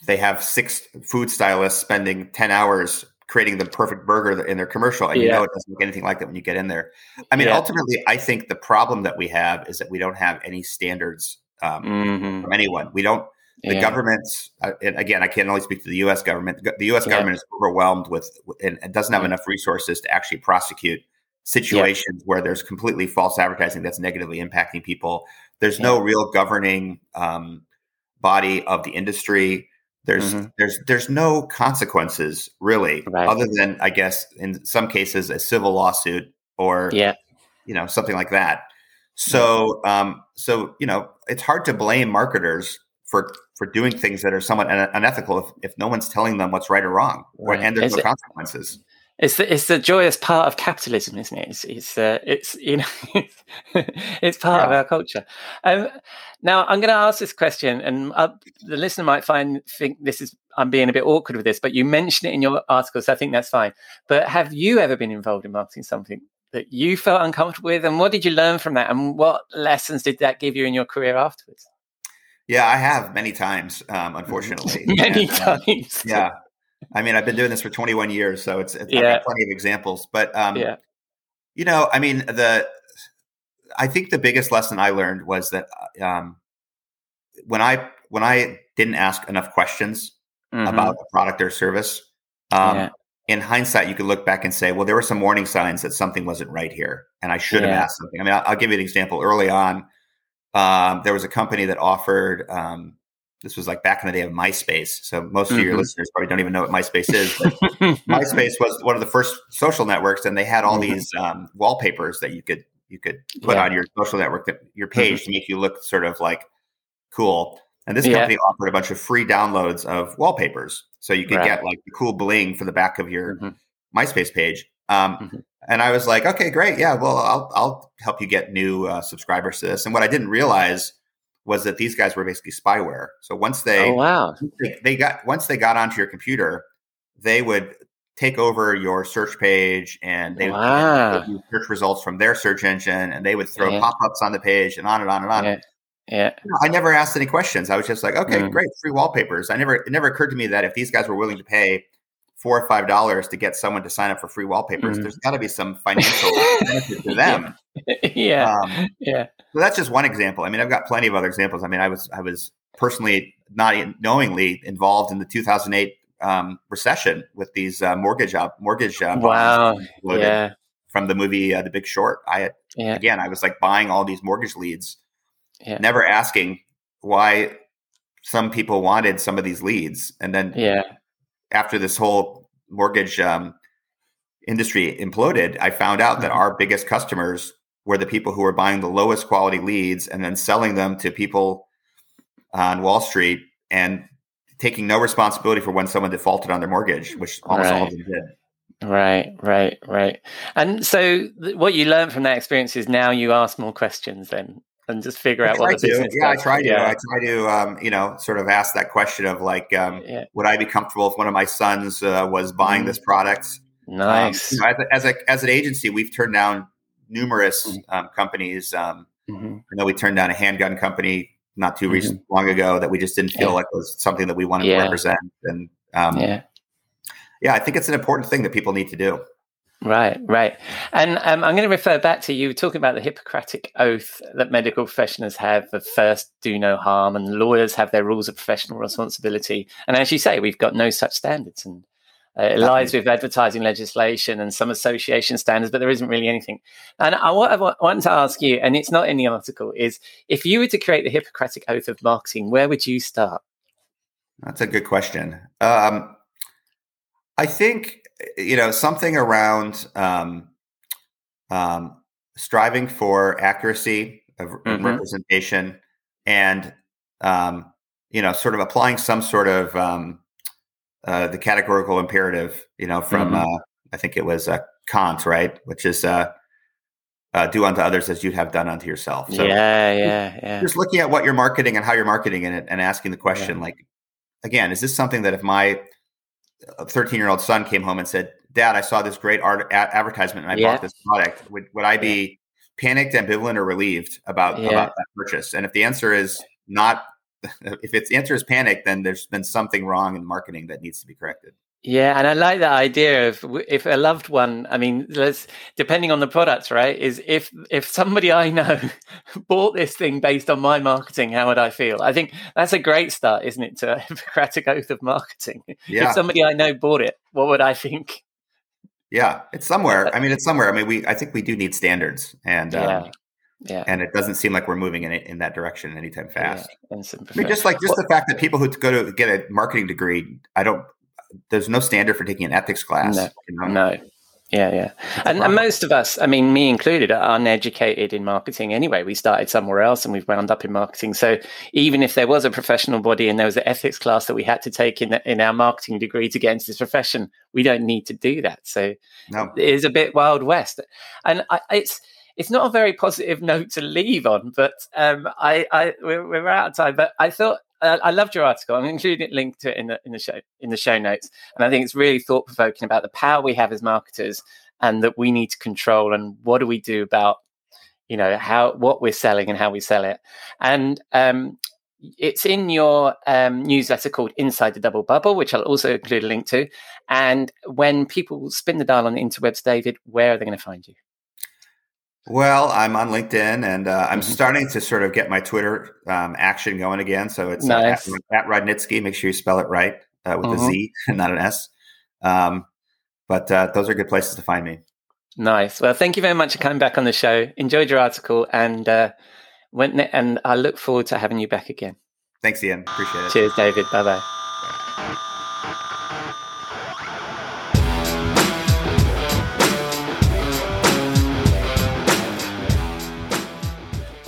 they have six food stylists spending 10 hours creating the perfect burger in their commercial. And you know, it doesn't look anything like that when you get in there. I mean, Yeah. ultimately, I think the problem that we have is that we don't have any standards um, Mhm. from anyone. We don't, the yeah. governments, uh, and again, I can't only speak to the US government. The US Yeah. government is overwhelmed with, and, doesn't have Yeah. enough resources to actually prosecute situations where there's completely false advertising that's negatively impacting people. There's no real governing um, body of the industry. There's Mhm. there's there's no consequences really, Right. other than I guess in some cases a civil lawsuit or Yeah, you know something like that. So um, so you know it's hard to blame marketers for for doing things that are somewhat unethical if, if no one's telling them what's right or wrong, or, Right. and there's Is no it- consequences. it's the, it's the joyous part of capitalism, isn't it? It's it's uh, it's you know it's part of our culture. Um, now I'm going to ask this question, and uh, the listener might find think this is I'm being a bit awkward with this, but you mention it in your article, so I think that's fine. But have you ever been involved in marketing something that you felt uncomfortable with, and what did you learn from that, and what lessons did that give you in your career afterwards? Yeah, I have many times, um, unfortunately. Many And, uh, times. yeah. I mean, I've been doing this for 21 years, so it's, it's Yeah. plenty of examples. But um, yeah. you know, I mean, the I think the biggest lesson I learned was that um, when I when I didn't ask enough questions Mhm. about a product or service, um, Yeah. in hindsight, you could look back and say, well, there were some warning signs that something wasn't right here, and I should have asked something. I mean, I'll, I'll give you an example. Early on, um, there was a company that offered. Um, this was like back in the day of MySpace. So most of your Mhm. listeners probably don't even know what MySpace is. But MySpace was one of the first social networks, and they had all Mhm. these um, wallpapers that you could you could put Yeah. on your social network, that, your page, to make you look sort of like cool. And this Yeah. company offered a bunch of free downloads of wallpapers, so you could Right. get like the cool bling for the back of your Mhm. MySpace page. Um, Mhm. And I was like, okay, great, yeah, well, I'll I'll help you get new uh, subscribers to this. And what I didn't realize was that these guys were basically spyware. So once they oh wow. they, they got once they got onto your computer, they would take over your search page and they Wow. would give you search results from their search engine and they would throw Yeah. pop-ups on the page and on and on and on. Yeah. Yeah. I never asked any questions. I was just like, okay, Mm. great, free wallpapers. I never it never occurred to me that if these guys were willing to pay four or five dollars to get someone to sign up for free wallpapers, Mm. there's got to be some financial benefit to them. yeah. Um, yeah. so that's just one example. I mean, I've got plenty of other examples. I mean, I was I was personally not knowingly involved in the 2008 um, recession with these uh, mortgage uh, mortgage uh, Wow. Yeah. from the movie uh, The Big Short. I Yeah. again, I was like buying all these mortgage leads, Yeah. never asking why some people wanted some of these leads, and then Yeah. After this whole mortgage um, industry imploded, I found out that Mhm. our biggest customers were the people who were buying the lowest quality leads and then selling them to people on Wall Street and taking no responsibility for when someone defaulted on their mortgage, which almost all of Right. them did. Right, right, right. And so, th- what you learned from that experience is now you ask more questions then and just figure out what the to. business Yeah, I try to. Yeah, I try to, um, you know, sort of ask that question of like, um, yeah. would I be comfortable if one of my sons uh, was buying Mm. this product? Nice. Um, you know, as, a, as, a, as an agency, we've turned down numerous Mm. um, companies. Um, Mhm. I know we turned down a handgun company not too Mhm. recent, long ago that we just didn't feel Yeah. like was something that we wanted to represent. And um, yeah. Yeah. I think it's an important thing that people need to do. Right, right. And um, I'm going to refer back to you talking about the Hippocratic oath that medical professionals have of first do no harm, and lawyers have their rules of professional responsibility. And as you say, we've got no such standards. And uh, it lies with advertising legislation and some association standards, but there isn't really anything. And I, what I want to ask you, and it's not in the article, is if you were to create the Hippocratic oath of marketing, where would you start? That's a good question. Um, I think you know something around um, um, striving for accuracy of Mhm. representation, and um, you know, sort of applying some sort of um, uh, the categorical imperative. You know, from Mhm. uh, I think it was uh, Kant, right? Which is uh, uh, do unto others as you'd have done unto yourself. So yeah, yeah, yeah. just looking at what you're marketing and how you're marketing it and asking the question like again is this something that if my 13 year old son came home and said dad i saw this great art a- advertisement and i Yeah. bought this product would, would i be panicked ambivalent or relieved about Yeah. about that purchase and if the answer is not if its answer is panic then there's been something wrong in marketing that needs to be corrected Yeah, and I like that idea of if a loved one. I mean, let's depending on the products, right? Is if if somebody I know bought this thing based on my marketing, how would I feel? I think that's a great start, isn't it? To a Hippocratic oath of marketing. yeah If somebody I know bought it, what would I think? yeah it's somewhere i mean it's somewhere i mean we i think we do need standards and um, Yeah, yeah, and it doesn't seem like we're moving in in that direction anytime fast yeah. I mean, just like just the fact that people who go to get a marketing degree, I don't. There's no standard for taking an ethics class. No, you know? No. Yeah, yeah. And, and most of us, I mean, me included, are uneducated in marketing anyway. We started somewhere else and we've wound up in marketing. So even if there was a professional body and there was an ethics class that we had to take in, in our marketing degree to get into this profession, we don't need to do that. So No, it is a bit Wild West. And I, it's, it's not a very positive note to leave on, but um, I, I we're, we're out of time. But I thought I loved your article. I'm including it, link to it in the in the show in the show notes, and I think it's really thought provoking about the power we have as marketers, and that we need to control. And what do we do about you know how what we're selling and how we sell it? And um, it's in your um, newsletter called Inside the Double Bubble, which I'll also include a link to. And when people spin the dial on the interwebs, David, where are they going to find you? Well, I'm on LinkedIn, and uh, I'm Mhm. starting to sort of get my Twitter um, action going again. So it's Nice. uh, at, at Rodnitzky. Make sure you spell it right uh, with a Mhm. Z and not an S. Um, but uh, those are good places to find me. Nice. Well, thank you very much for coming back on the show. Enjoyed your article, and uh, went and I look forward to having you back again. Thanks, Ian. Appreciate it. Cheers, David. Bye bye.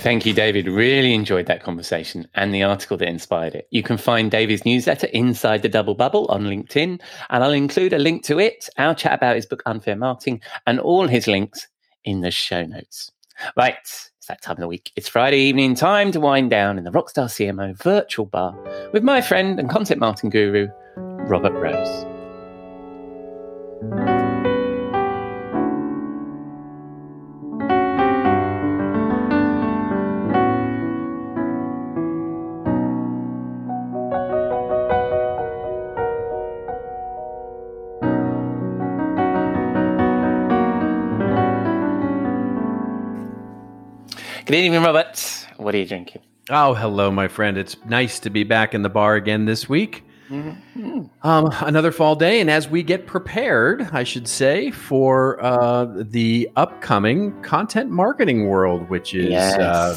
Thank you, David. Really enjoyed that conversation and the article that inspired it. You can find David's newsletter, Inside the Double Bubble, on LinkedIn, and I'll include a link to it, our chat about his book, Unfair Marketing, and all his links in the show notes. Right, it's that time of the week. It's Friday evening time to wind down in the Rockstar CMO virtual bar with my friend and content marketing guru, Robert Rose. Good evening, Robert. What are you drinking? Oh, hello, my friend. It's nice to be back in the bar again this week. Um, another fall day, and as we get prepared, I should say, for uh, the upcoming content marketing world, which is, uh,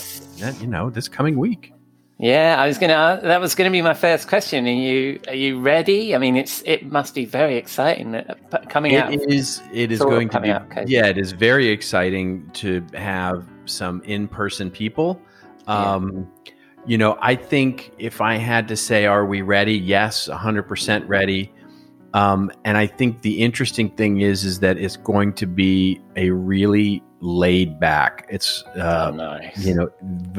you know, this coming week. Yeah, I was gonna. That was gonna be my first question. Are you are you ready? I mean, it's it must be very exciting uh, coming out. It is. It is going to be. out, okay. Yeah, it is very exciting to have some in-person people. Yeah. Um, You know, I think if I had to say, are we ready? Yes, hundred percent ready. Um, and I think the interesting thing is, is that it's going to be a really laid back. It's uh, oh, nice. you know,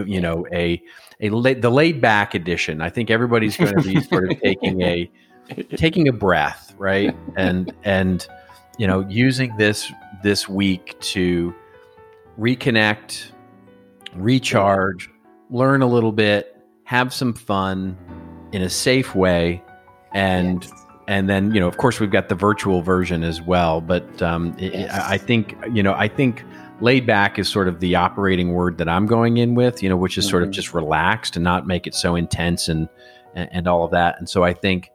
you know, a a la- the laid back edition. I think everybody's going to be sort of taking a taking a breath, right? And and you know, using this this week to reconnect, recharge, learn a little bit, have some fun in a safe way, and Yes. and then you know, of course, we've got the virtual version as well. But um, Yes. I I think you know, I think laid back is sort of the operating word that I'm going in with, you know, which is sort of Mhm. just relaxed and not make it so intense and and, and all of that. And so I think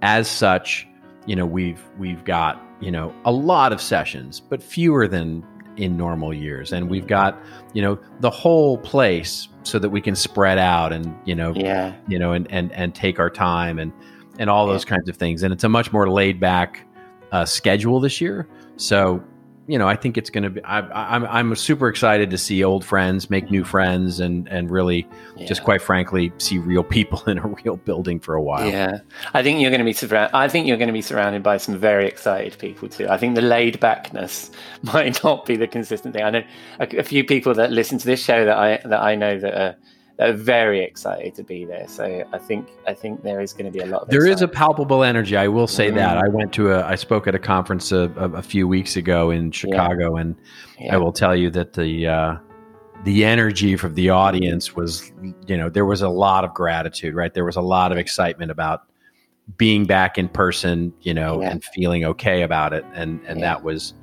as such, you know, we've we've got you know a lot of sessions, but fewer than in normal years, and we've got you know the whole place so that we can spread out and you know Yeah. you know and and and take our time and and all those kinds of things. And it's a much more laid back uh, schedule this year. So you know, I think it's going to be. I, I- I'm I'm super excited to see old friends, make new friends, and and really yeah. just quite frankly see real people in a real building for a while. Yeah, I think you're going to be surrounded. I think you're going to be surrounded by some very excited people too. I think the laid backness might not be the consistent thing. I know a, a few people that listen to this show that I that I know that are, are very excited to be there. So I think I think there is going to be a lot. Of There is a palpable energy. I will say that. Mm. I went to a. I spoke at a conference a, a, a few weeks ago in Chicago, and Yeah. I will tell you that the uh, the energy from the audience was, you know, there was a lot of gratitude. Right, there was a lot of excitement about being back in person, you know, Yeah. and feeling okay about it, and and Yeah. that was,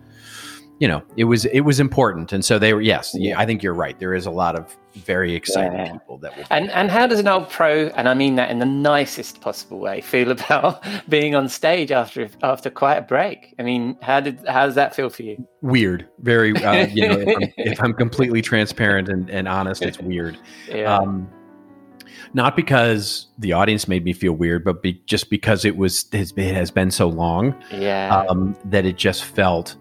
you know, it was it was important, and so they were. Yes, Yeah. I think you're right. There is a lot of very excited Yeah. people that will. And and how does an old pro, and I mean that in the nicest possible way, feel about being on stage after after quite a break? I mean, how did how does that feel for you? weird very uh, you know if I'm, if I'm completely transparent and, and honest it's weird Yeah, um not because the audience made me feel weird but be, just because it was it has been so long yeah, um that it just felt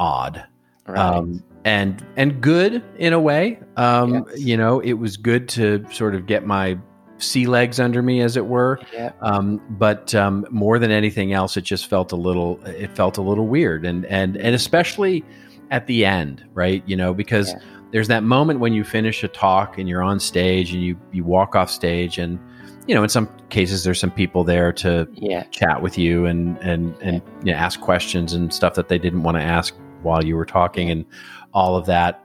odd right. um and and good in a way um Yes. you know it was good to sort of get my sea legs under me as it were yeah, um, but um, more than anything else, it just felt a little. It felt a little weird, and and and especially at the end, right? You know, because Yeah. there's that moment when you finish a talk and you're on stage and you you walk off stage, and you know, in some cases, there's some people there to yeah, chat with you and and and you know, ask questions and stuff that they didn't want to ask while you were talking and all of that.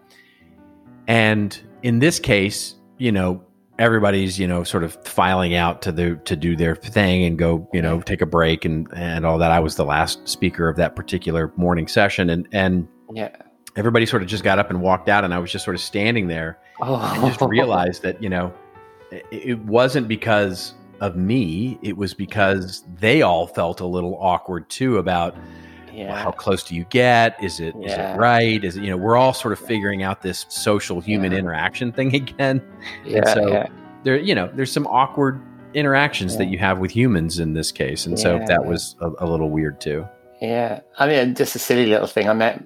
And in this case, you know, everybody's you know sort of filing out to the to do their thing and go you know take a break and and all that. I was the last speaker of that particular morning session, and and yeah. everybody sort of just got up and walked out, and I was just sort of standing there Oh, and just oh. realized that you know it, it wasn't because of me it was because they all felt a little awkward too about yeah, well, how close do you get is it is Yeah. it right is it you know we're all sort of figuring out this social human Yeah. interaction thing again yeah, so- yeah. there you know there's some awkward interactions that you have with humans in this case and so that was a, a little weird too Yeah, I mean, just a silly little thing. I met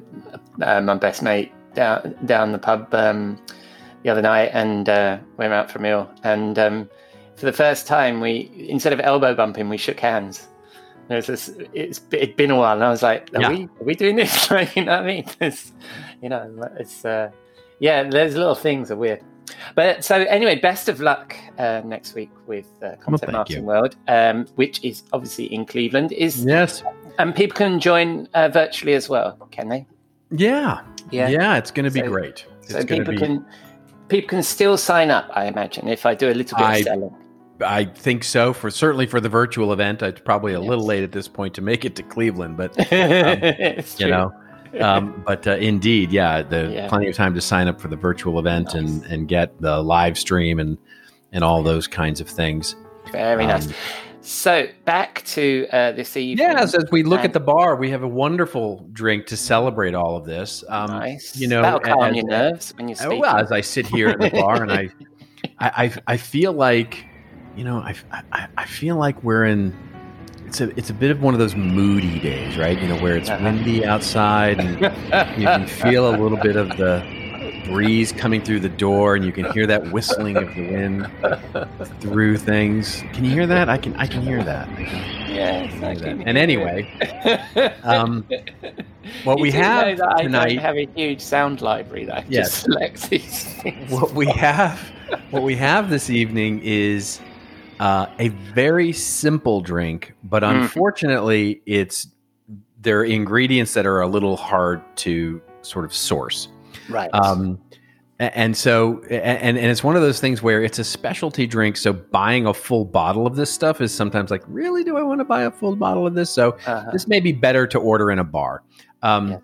uh, my best mate down down the pub um, the other night, and uh, we went out for a meal. And um, for the first time, we instead of elbow bumping, we shook hands. There's this. It's it'd been a while, and I was like, "Are Yeah. we are we doing this?" Like, you know what I mean? It's, you know, it's uh, yeah. There's little things are weird. But so anyway, best of luck uh, next week with uh, Content thank Marketing you. World, um, which is obviously in Cleveland. Is yes and people can join uh, virtually as well, can they? yeah yeah, yeah. it's going to be So- great it's So people be can people can still sign up, I imagine, if I do a little bit I- of selling. I think so for certainly for the virtual event. It's probably a little late at this point to make it to Cleveland, but It's you know, um, but uh, indeed, yeah, the Yeah. plenty of time to sign up for the virtual event and Nice. and get the live stream and and all those kinds of things. very nice. Um, So back to uh, this evening. Yes, as we look And- at the bar, we have a wonderful drink to celebrate all of this. Um, nice. you know, that'll calm as- your nerves when you're Oh, well, as I sit here at the bar and I, I, I, I feel like, you know, I, I, I feel like we're in. It's a, it's a bit of one of those moody days, right? You know, where it's windy outside and you can feel a little bit of the, breeze coming through the door, and you can hear that whistling of the wind through things. Can you hear that? I can. I can hear that. Yes, I hear can that. And anyway, um, what You we have that I tonight- don't have a huge sound library that I Yes. just select these things. what we have what we have this evening is uh, a very simple drink, but Mhm. unfortunately, it's there are ingredients that are a little hard to sort of source. Right. Um, and so, and and it's one of those things where it's a specialty drink. So buying a full bottle of this stuff is sometimes like, really, do I want to buy a full bottle of this? So Uh-huh. this may be better to order in a bar. Um, Yes.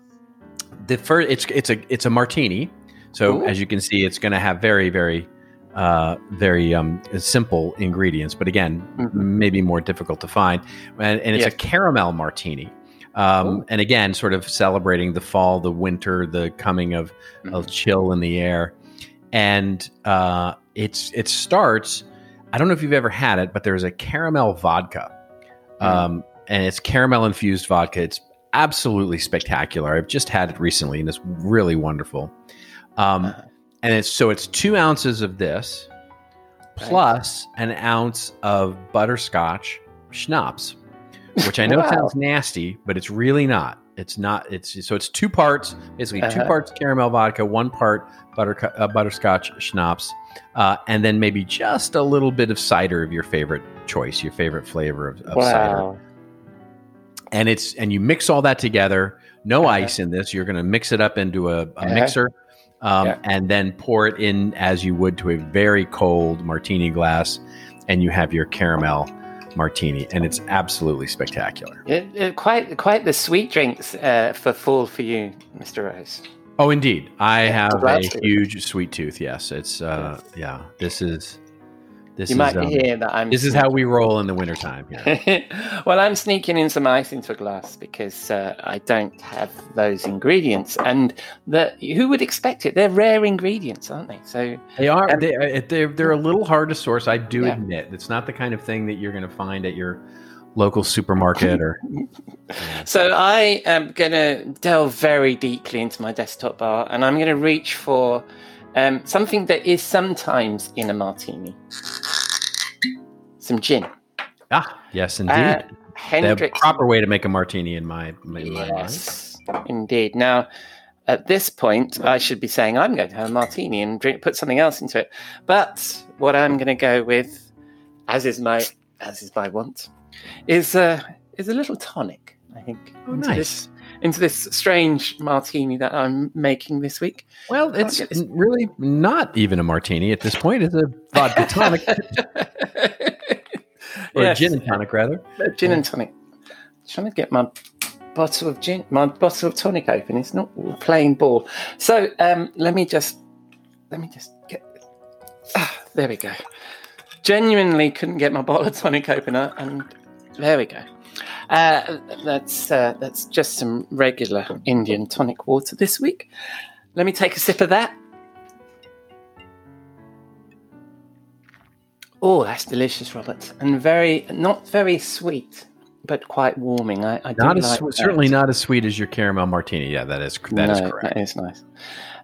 The first, it's it's a it's a martini. So Ooh. as you can see, it's going to have very very uh, very um, simple ingredients, but again, Mhm. maybe more difficult to find. And, and it's Yes. a caramel martini. Um, and again, sort of celebrating the fall, the winter, the coming of Mm-hmm. a chill in the air. And uh, it's it starts. I don't know if you've ever had it, but there's a caramel vodka, Mm. um, and it's caramel infused vodka. It's absolutely spectacular. I've just had it recently, and it's really wonderful. Um, Uh-huh. And it's so it's two ounces of this plus an ounce of butterscotch schnapps, which I know Wow. sounds nasty, but it's really not. It's not. It's so it's two parts, basically two Uh-huh. parts caramel vodka, one part butter uh, butterscotch schnapps, uh, and then maybe just a little bit of cider of your favorite choice, your favorite flavor of, of cider wow. and it's and you mix all that together. No Uh-huh. ice in this. You're going to mix it up into a, a Uh-huh. mixer, um, Yeah. and then pour it in as you would to a very cold martini glass, and you have your caramel martini, and it's absolutely spectacular. It, it, quite quite the sweet drinks uh, for fall for you, Mr. Rose. Oh, indeed, I have a huge sweet tooth. Yes, it's uh, yeah. This is this you is might um, hear that I'm. this is how we roll in the wintertime. Here. well, I'm sneaking in some ice into a glass because uh, I don't have those ingredients, and that who would expect it? They're rare ingredients, aren't they? So They are. And- They, uh, they're they're a little hard to source. I do Yeah. admit it's not the kind of thing that you're going to find at your local supermarket or. So I am going to delve very deeply into my desktop bar, and I'm going to reach for um, something that is sometimes in a martini. Some gin. Ah, yes, indeed. Uh, the proper way to make a martini, in my, in my mind. Yes, indeed. Now, at this point, I should be saying I'm going to have a martini and drink, put something else into it. But what I'm going to go with, as is my as is my want, is uh, is a little tonic. I think. Oh, nice. This, into this strange martini that I'm making this week. Well, it's really not even a martini at this point. It's a vodka tonic or Yes, a gin and tonic, rather. a gin and tonic. trying to get my bottle of gin, my bottle of tonic open. It's not playing ball. So um, let me just, let me just get. Ah, there we go. Genuinely couldn't get my bottle of tonic opener, and there we go. Uh, that's uh, that's just some regular Indian tonic water this week. Let me take a sip of that. Oh, that's delicious, Robert, and very not very sweet, but quite warming. I, I Not as like swe- that. certainly not as sweet as your caramel martini. Yeah, that is that is No, correct. That is nice.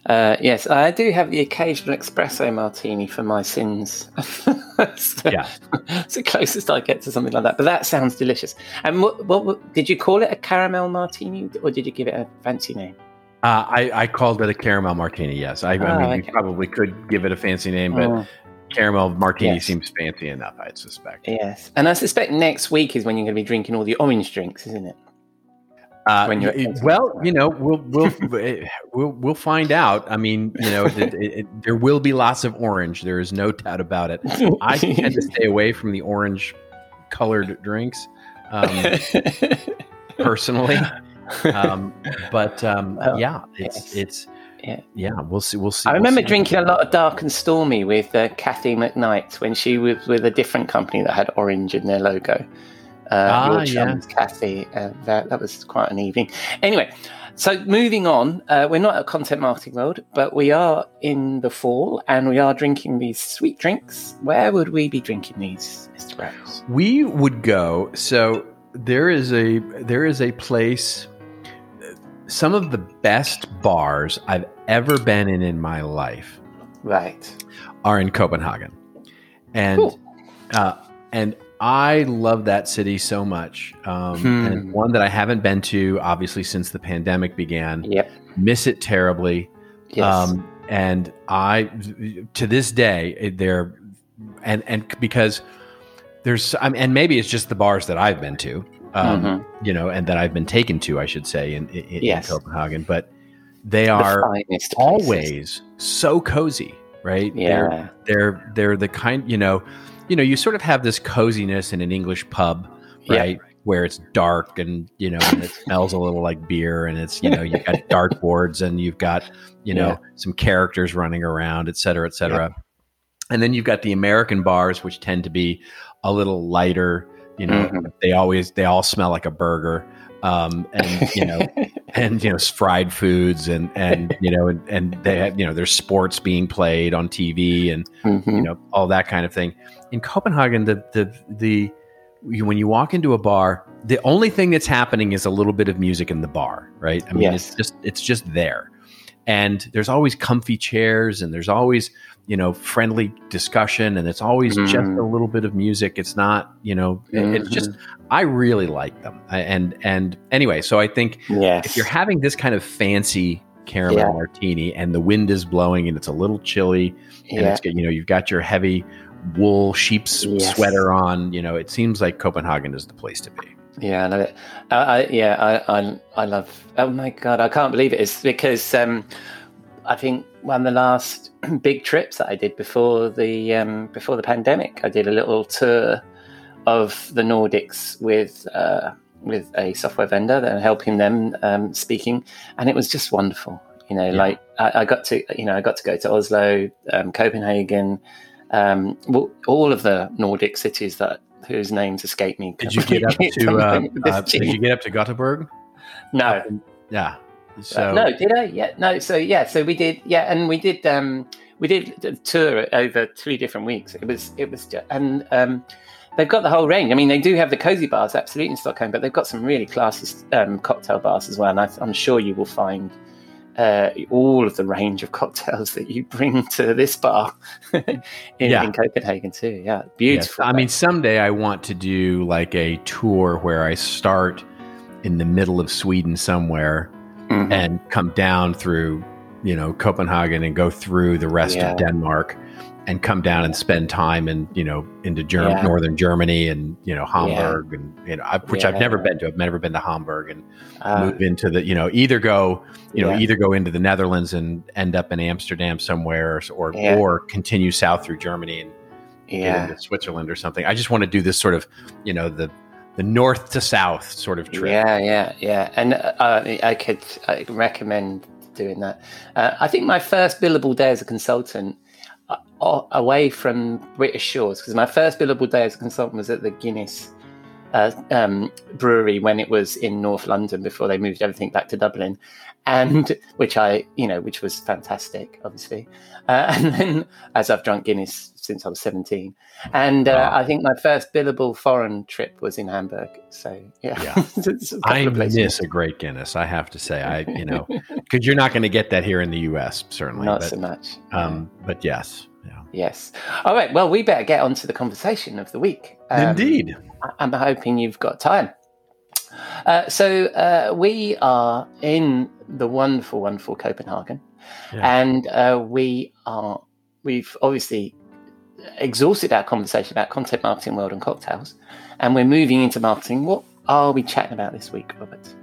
Uh, yes, I do have the occasional espresso martini for my sins. so, Yeah. it's the closest I get to something like that. But that sounds delicious. And what, what, what did you call it? A caramel martini, or did you give it a fancy name? Uh, I, I called it a caramel martini. Yes, I, I Oh, mean you probably could give it a fancy name, but Oh, caramel martini Yes. seems fancy enough. I'd suspect. yes, and I suspect next week is when you're going to be drinking all the orange drinks, isn't it? Uh, when you're- well, you know, we'll we'll we'll we'll find out. I mean, you know, it, it, it, there will be lots of orange. There is no doubt about it. I tend to stay away from the orange colored drinks um, personally, um, but um, Well, yeah, it's yes. it's Yeah. yeah. We'll see. We'll see. I we'll remember see. drinking a lot of Dark and Stormy with uh, Cathy McKnight when she was with a different company that had orange in their logo. Uh, Ah, your chums, Cathy. Uh, that, that was quite an evening. Anyway, so moving on, uh, we're not at Content Marketing World, but we are in the fall and we are drinking these sweet drinks. Where would we be drinking these, Mr. Rose? We would go. So there is a there is a place. Some of the best bars I've ever been in in my life Right. are in Copenhagen, and Cool. uh, and I love that city so much. Um, Hmm. And one that I haven't been to, obviously, since the pandemic began. Yep. Miss it terribly. Yes. Um, and I, to this day, there, and and because there's, I mean, and maybe it's just the bars that I've been to, um, Mhm. you know, and that I've been taken to, I should say, in in, in Copenhagen. But they The are always so cozy, right? Yeah. They're, they're they're the kind, you know, you know, you sort of have this coziness in an English pub, Yeah. right? Where it's dark and you know, and it smells a little like beer, and it's you know, you've got dartboards and you've got you know Yeah. some characters running around, et cetera, et cetera. And then you've got the American bars, which tend to be a little lighter. You know, Mhm. they always they all smell like a burger, um, and you know, and you know, fried foods, and and you know, and, and they have you know, there's sports being played on TV, and Mhm. you know, all that kind of thing. In Copenhagen, the the the you- when you walk into a bar, the only thing that's happening is a little bit of music in the bar, right? I mean, Yes. it's just it's just there, and there's always comfy chairs, and there's always you know friendly discussion, and it's always just Mhm. a little bit of music. It's not you know, it- it's just I really like them, and and anyway, so I think yes. if you're having this kind of fancy caramel Yeah. martini and the wind is blowing and it's a little chilly and yeah. it's got- you know you've got your heavy wool sheep's Yes. sweater on you know it seems like copenhagen is the place to be Yeah, I love it. I, I, yeah, I, I, I love. Oh my god, I can't believe it. It's because um, I think one of the last big trips that I did before the um, before the pandemic, I did a little tour of the Nordics with uh, with a software vendor that helping them um, speaking, and it was just wonderful. You know, Yeah. like I, I got to, you know, I got to go to Oslo, um, Copenhagen, um, well, all of the Nordic cities that whose names escape me. did you get up to uh, uh, did you get up to gothenburg no, yeah so Uh, no, did I? Yeah, no. So yeah, so we did. Yeah, and we did. Um, we did a tour over three different weeks. It was. It was. ju- And um, they've got the whole range. I mean, they do have the cozy bars, absolutely in Stockholm, but they've got some really classy um, cocktail bars as well. And I, I'm sure you will find uh, all of the range of cocktails that you bring to this bar in, Yeah. in Copenhagen too. Yeah, yes. beautiful. i mean someday i want to do like a tour where i start in the middle of sweden somewhere Mhm. and come down through you know copenhagen and go through the rest Yeah. of denmark and come down and spend time in you know into Germ- Yeah. northern germany and you know hamburg and you know I, which i've never been to i've never been to hamburg and Uh, move into the you know either go you know Yeah. either go into the netherlands and end up in amsterdam somewhere or Yeah. or continue south through germany and get yeah. into switzerland or something i just want to do this sort of you know the the north to south sort of trip Yeah, yeah, yeah. And uh, I could I recommend doing that. Uh, I think my first billable day as a consultant, uh, away from British Shores, because my first billable day as a consultant was at the Guinness uh, um, brewery when it was in North London before they moved everything back to Dublin, and which I, you know, which was fantastic, obviously. Uh, and then, as I've drunk Guinness since I was seventeen, and uh, Wow. I think my first billable foreign trip was in Hamburg. So yeah, Yeah. I miss a great Guinness. I have to say, I you know, because you're not going to get that here in the U.S. Certainly, not but, so much. um, but yes, yeah. Yes. All right. Well, we better get on to the conversation of the week. Um, indeed. I- I'm hoping you've got time. Uh, so uh, we are in the wonderful, wonderful Copenhagen, Yeah. and uh, we are. We've obviously exhausted our conversation about content marketing, world, and cocktails, and we're moving into marketing. What are we chatting about this week, Robert?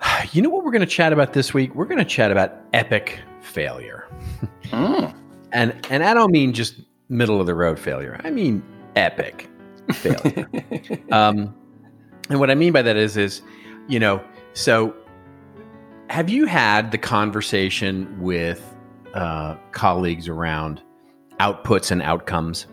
You know what we're going to chat about this week? We're going to chat about epic failure, Mm. and and I don't mean just middle of the road failure. I mean epic failure. um, and what I mean by that is, is you know, so have you had the conversation with uh, colleagues around outputs and outcomes?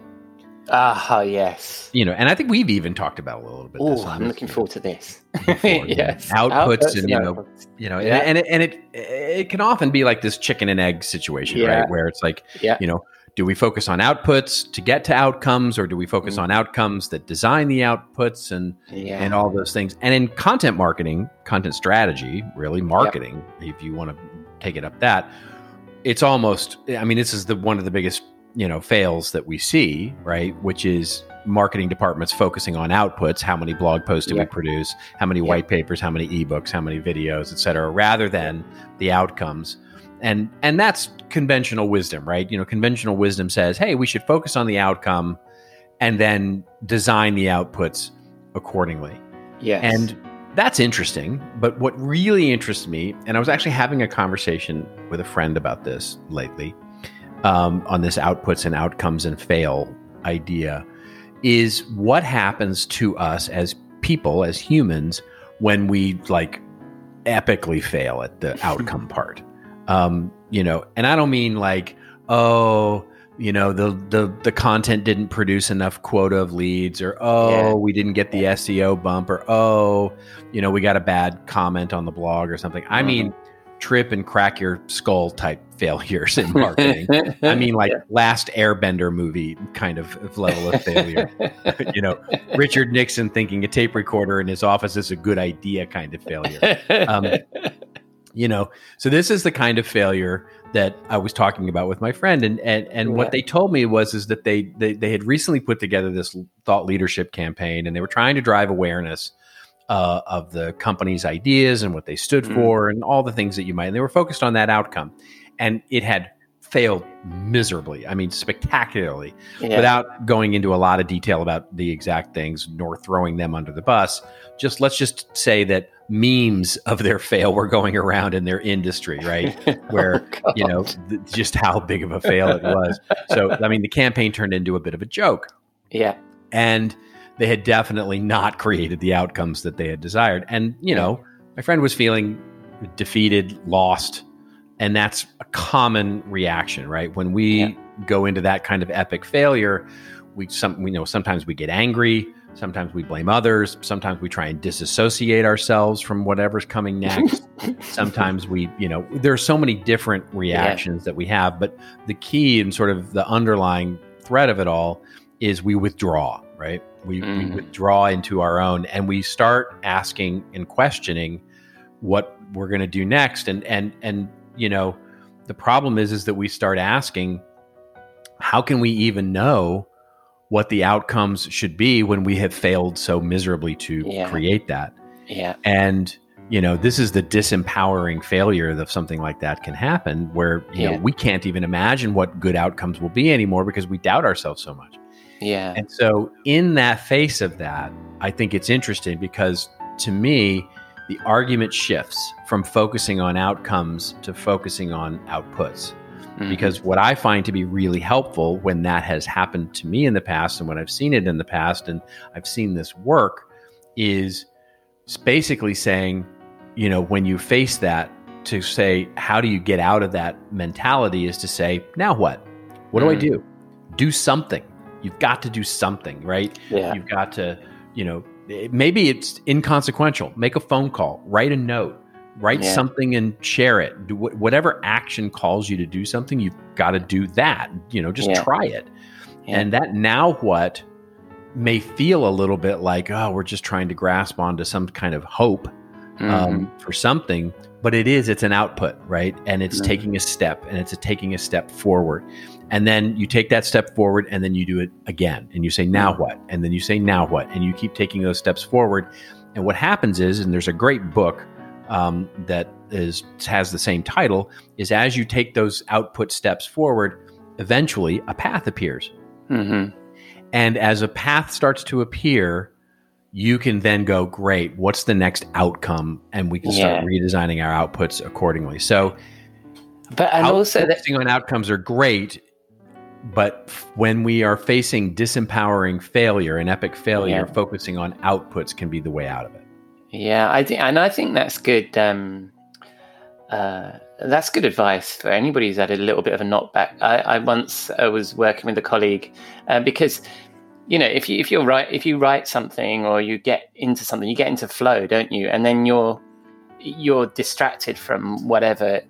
Ah, yes. You know, and I think we've even talked about a little bit. this Oh, I'm looking forward to this. before, you know, outputs and you know outputs. you know Yeah. and, and it and it it can often be like this chicken and egg situation Yeah. right where it's like Yeah. you know do we focus on outputs to get to outcomes or do we focus Mm. on outcomes that design the outputs and Yeah. and all those things and in content marketing content strategy really marketing if you want to take it up that. It's almost. I mean, this is the one of the biggest you know fails that we see, right? Which is marketing departments focusing on outputs how many blog posts do Yeah. we produce how many Yeah. white papers how many ebooks how many videos et cetera rather than the outcomes and and that's conventional wisdom right you know conventional wisdom says hey we should focus on the outcome and then design the outputs accordingly Yes. and that's interesting. But what really interests me, and I was actually having a conversation with a friend about this lately um, on this outputs and outcomes and fail idea, is what happens to us as people, as humans, when we like epically fail at the outcome part. Um, you know, and I don't mean like, oh, you know, the the the content didn't produce enough quota of leads, or oh, Yeah. we didn't get the SEO bump, or oh, you know, we got a bad comment on the blog or something. I mean, trip and crack your skull type failures in marketing. I mean, like last Airbender movie kind of of level of failure. you know, Richard Nixon thinking a tape recorder in his office is a good idea kind of failure. Um, you know, so this is the kind of failure that I was talking about with my friend, and and and Yeah. what they told me was is that they, they they had recently put together this thought leadership campaign, and they were trying to drive awareness. Uh, of the company's ideas and what they stood Mm. for, and all the things that you might, and they were focused on that outcome, and it had failed miserably. I mean, spectacularly. Yeah. without going into a lot of detail about the exact things nor throwing them under the bus just let's just say that memes of their fail were going around in their industry right? Oh, Where Oh, you know th- just how big of a fail it was. So i mean the campaign turned into a bit of a joke. Yeah. and they had definitely not created the outcomes that they had desired. And you know my friend was feeling defeated lost and that's a common reaction right? When we Yeah. go into that kind of epic failure we some we know sometimes we get angry sometimes we blame others sometimes we try and disassociate ourselves from whatever's coming next. Sometimes we you know there's so many different reactions that we have but the key and sort of the underlying thread of it all is we withdraw right? We, we Mhm. withdraw into our own and we start asking and questioning what we're going to do next. And and and you know the problem is is that we start asking how can we even know what the outcomes should be when we have failed so miserably to Yeah. create that Yeah. and you know this is the disempowering failure that something like that can happen where you Yeah. know we can't even imagine what good outcomes will be anymore because we doubt ourselves so much Yeah. and so, in that face of that, I think it's interesting because to me, the argument shifts from focusing on outcomes to focusing on outputs. Mhm. Because what I find to be really helpful when that has happened to me in the past and when I've seen it in the past and I've seen this work is basically saying, you know, when you face that, to say, how do you get out of that mentality is to say, now what? What do I Mm. do? Do something. You've got to do something, right? yeah. You've got to, you know, it- maybe it's inconsequential. Make a phone call, write a note, write Yeah. something and share it. Do wh- whatever action calls you to do something, you've got to do that. You know, just Yeah. try it. Yeah. And that now what may feel a little bit like, oh, we're just trying to grasp onto some kind of hope Mhm. um, for something, but it is, it's an output, right? And it's Mhm. taking a step and it's a taking a step forward. And then you take that step forward and then you do it again. And you say, now Mhm. what? And then you say, now what? And you keep taking those steps forward. And what happens is, and there's a great book um, that is has the same title, is as you take those output steps forward, eventually a path appears. Mhm. And as a path starts to appear, you can then go, great, what's the next outcome? And we can start redesigning our outputs accordingly. So, But and also that on outcomes are great, but when we are facing disempowering failure and epic failure, Yeah. focusing on outputs can be the way out of it. Yeah, I think, and I think that's good. Um, uh, that's good advice for anybody who's had a little bit of a knockback. I, I once I was working with a colleague uh, because, you know, if you if you're right, if you write something or you get into something, you get into flow, don't you? And then you're you're distracted from whatever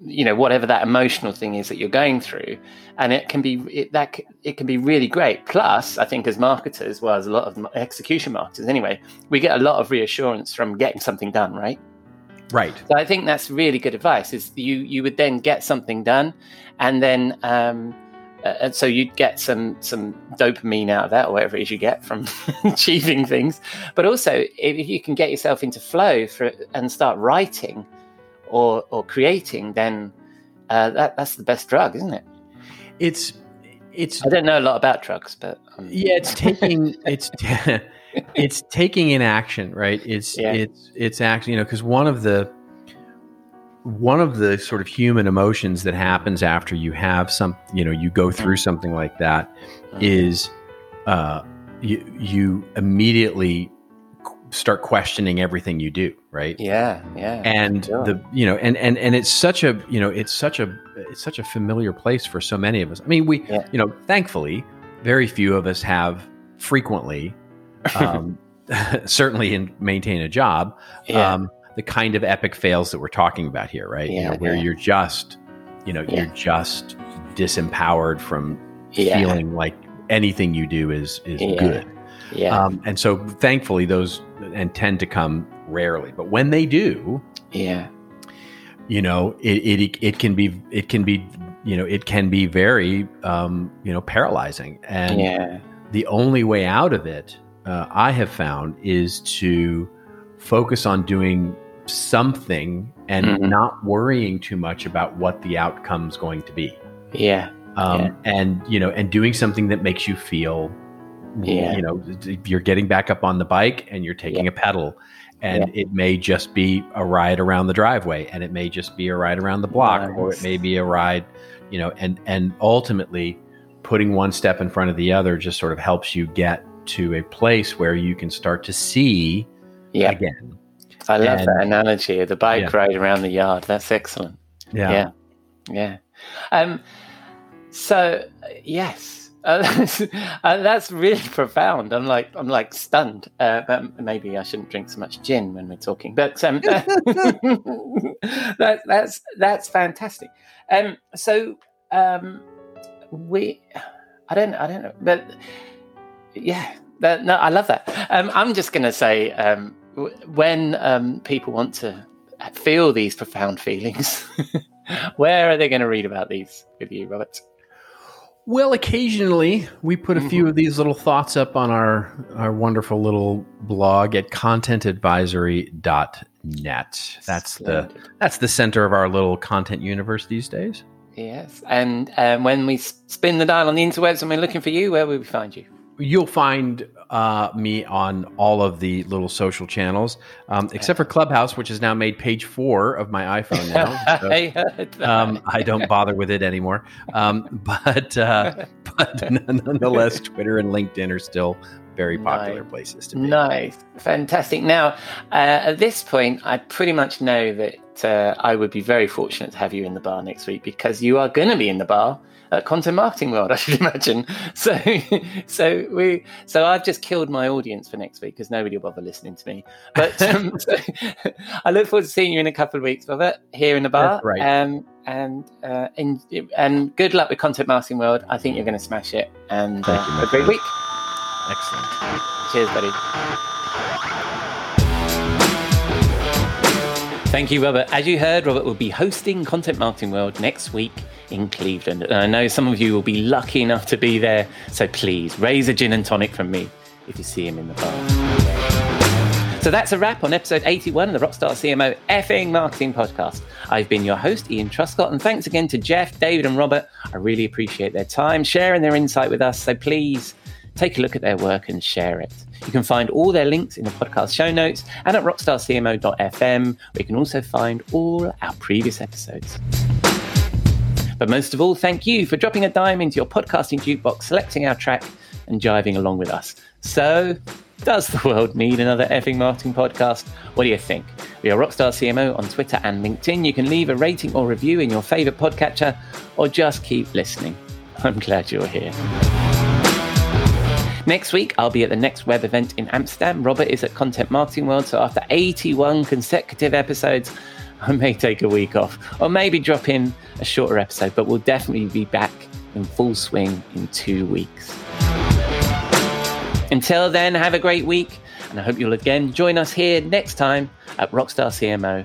you know whatever that emotional thing is that you're going through and it can be it, that it can be really great plus i think as marketers well as a lot of execution marketers anyway we get a lot of reassurance from getting something done right Right. So I think that's really good advice. Is you you would then get something done, and then um, uh, and so you'd get some some dopamine out of that, or whatever it is you get from achieving things. But also, if you can get yourself into flow for and start writing or or creating, then uh, that that's the best drug, isn't it? It's it's I don't know a lot about drugs, but um, yeah, it's taking it's it's taking in action, right? It's Yeah. it's it's actually you know because one of the one of the sort of human emotions that happens after you have some you know you go through something like that is uh, you you immediately start questioning everything you do, right? yeah, yeah, and Sure. the you know and and and it's such a you know it's such a it's such a familiar place for so many of us. I mean we Yeah. you know thankfully very few of us have frequently um certainly in maintain a job yeah, um the kind of epic fails that we're talking about here right? You Yeah, know where you're just you know you're just disempowered from feeling like anything you do is is good. Yeah, um and so thankfully those and tend to come rarely. But when they do yeah, you know it, it it can be it can be you know it can be very um you know paralyzing. And yeah, the only way out of it uh, i have found is to focus on doing something and Mhm. not worrying too much about what the outcome's going to be. Yeah, um, Yeah. and you know and doing something that makes you feel Yeah. you know you're getting back up on the bike and you're taking a pedal and it may just be a ride around the driveway and it may just be a ride around the block or it may be a ride you know and and ultimately putting one step in front of the other just sort of helps you get to a place where you can start to see yeah. again I love And- that analogy of the bike Yeah. ride around the yard. That's excellent. yeah, Yeah. Yeah. Um, so yes, uh, that's, uh, that's really profound. I'm like, I'm like stunned. Uh, but maybe I shouldn't drink so much gin when we're talking. But um, that, that's that's fantastic. Um, so um, we, I don't, I don't know, but yeah, that, no, I love that. Um, I'm just going to say um, when um, people want to feel these profound feelings. Where are they going to read about these with you, Robert? Well, occasionally we put a few of these little thoughts up on our our wonderful little blog at contentadvisory.net. That's the that's the center of our little content universe these days. yes. And um, when we spin the dial on the interwebs and we're looking for you, where will we find you? You'll find uh, me on all of the little social channels, um, except for Clubhouse, which has now made page four of my iPhone now. So, I um, I don't bother with it anymore. Um, but uh, but nonetheless, Twitter and LinkedIn are still very popular Nice. places to be. Nice, fantastic. Now, uh, at this point, I pretty much know that uh, I would be very fortunate to have you in the bar next week because you are going to be in the bar at Content Marketing World, I should imagine. So, so we, so I've just killed my audience for next week because nobody will bother listening to me. But um, so I look forward to seeing you in a couple of weeks, Robert, here in the bar. Right. Um, and uh, and and good luck with Content Marketing World. I think you're going to smash it. And uh, you, a great friend. week. Excellent. Cheers, buddy. Thank you, Robert. As you heard, Robert will be hosting Content Marketing World next week in Cleveland. And I know some of you will be lucky enough to be there. So please raise a gin and tonic from me if you see him in the bar. So that's a wrap on episode 81 of the Rockstar CMO effing marketing podcast. I've been your host, Ian Truscott, and thanks again to Jeff, David, and Robert. I really appreciate their time sharing their insight with us. So please take a look at their work and share it. You can find all their links in the podcast show notes and at rockstarcmo.fm, where you can also find all our previous episodes. But most of all, thank you for dropping a dime into your podcasting jukebox, selecting our track, and jiving along with us. So, does the world need another effing marketing podcast? What do you think? We are Rockstar CMO on Twitter and LinkedIn. You can leave a rating or review in your favorite podcatcher or just keep listening. I'm glad you're here. Next week, I'll be at the next web event in Amsterdam. Robert is at Content Marketing World, so after 81 consecutive episodes, I may take a week off or maybe drop in a shorter episode, but we'll definitely be back in full swing in two weeks. Until then, have a great week, and I hope you'll again join us here next time at Rockstar CMO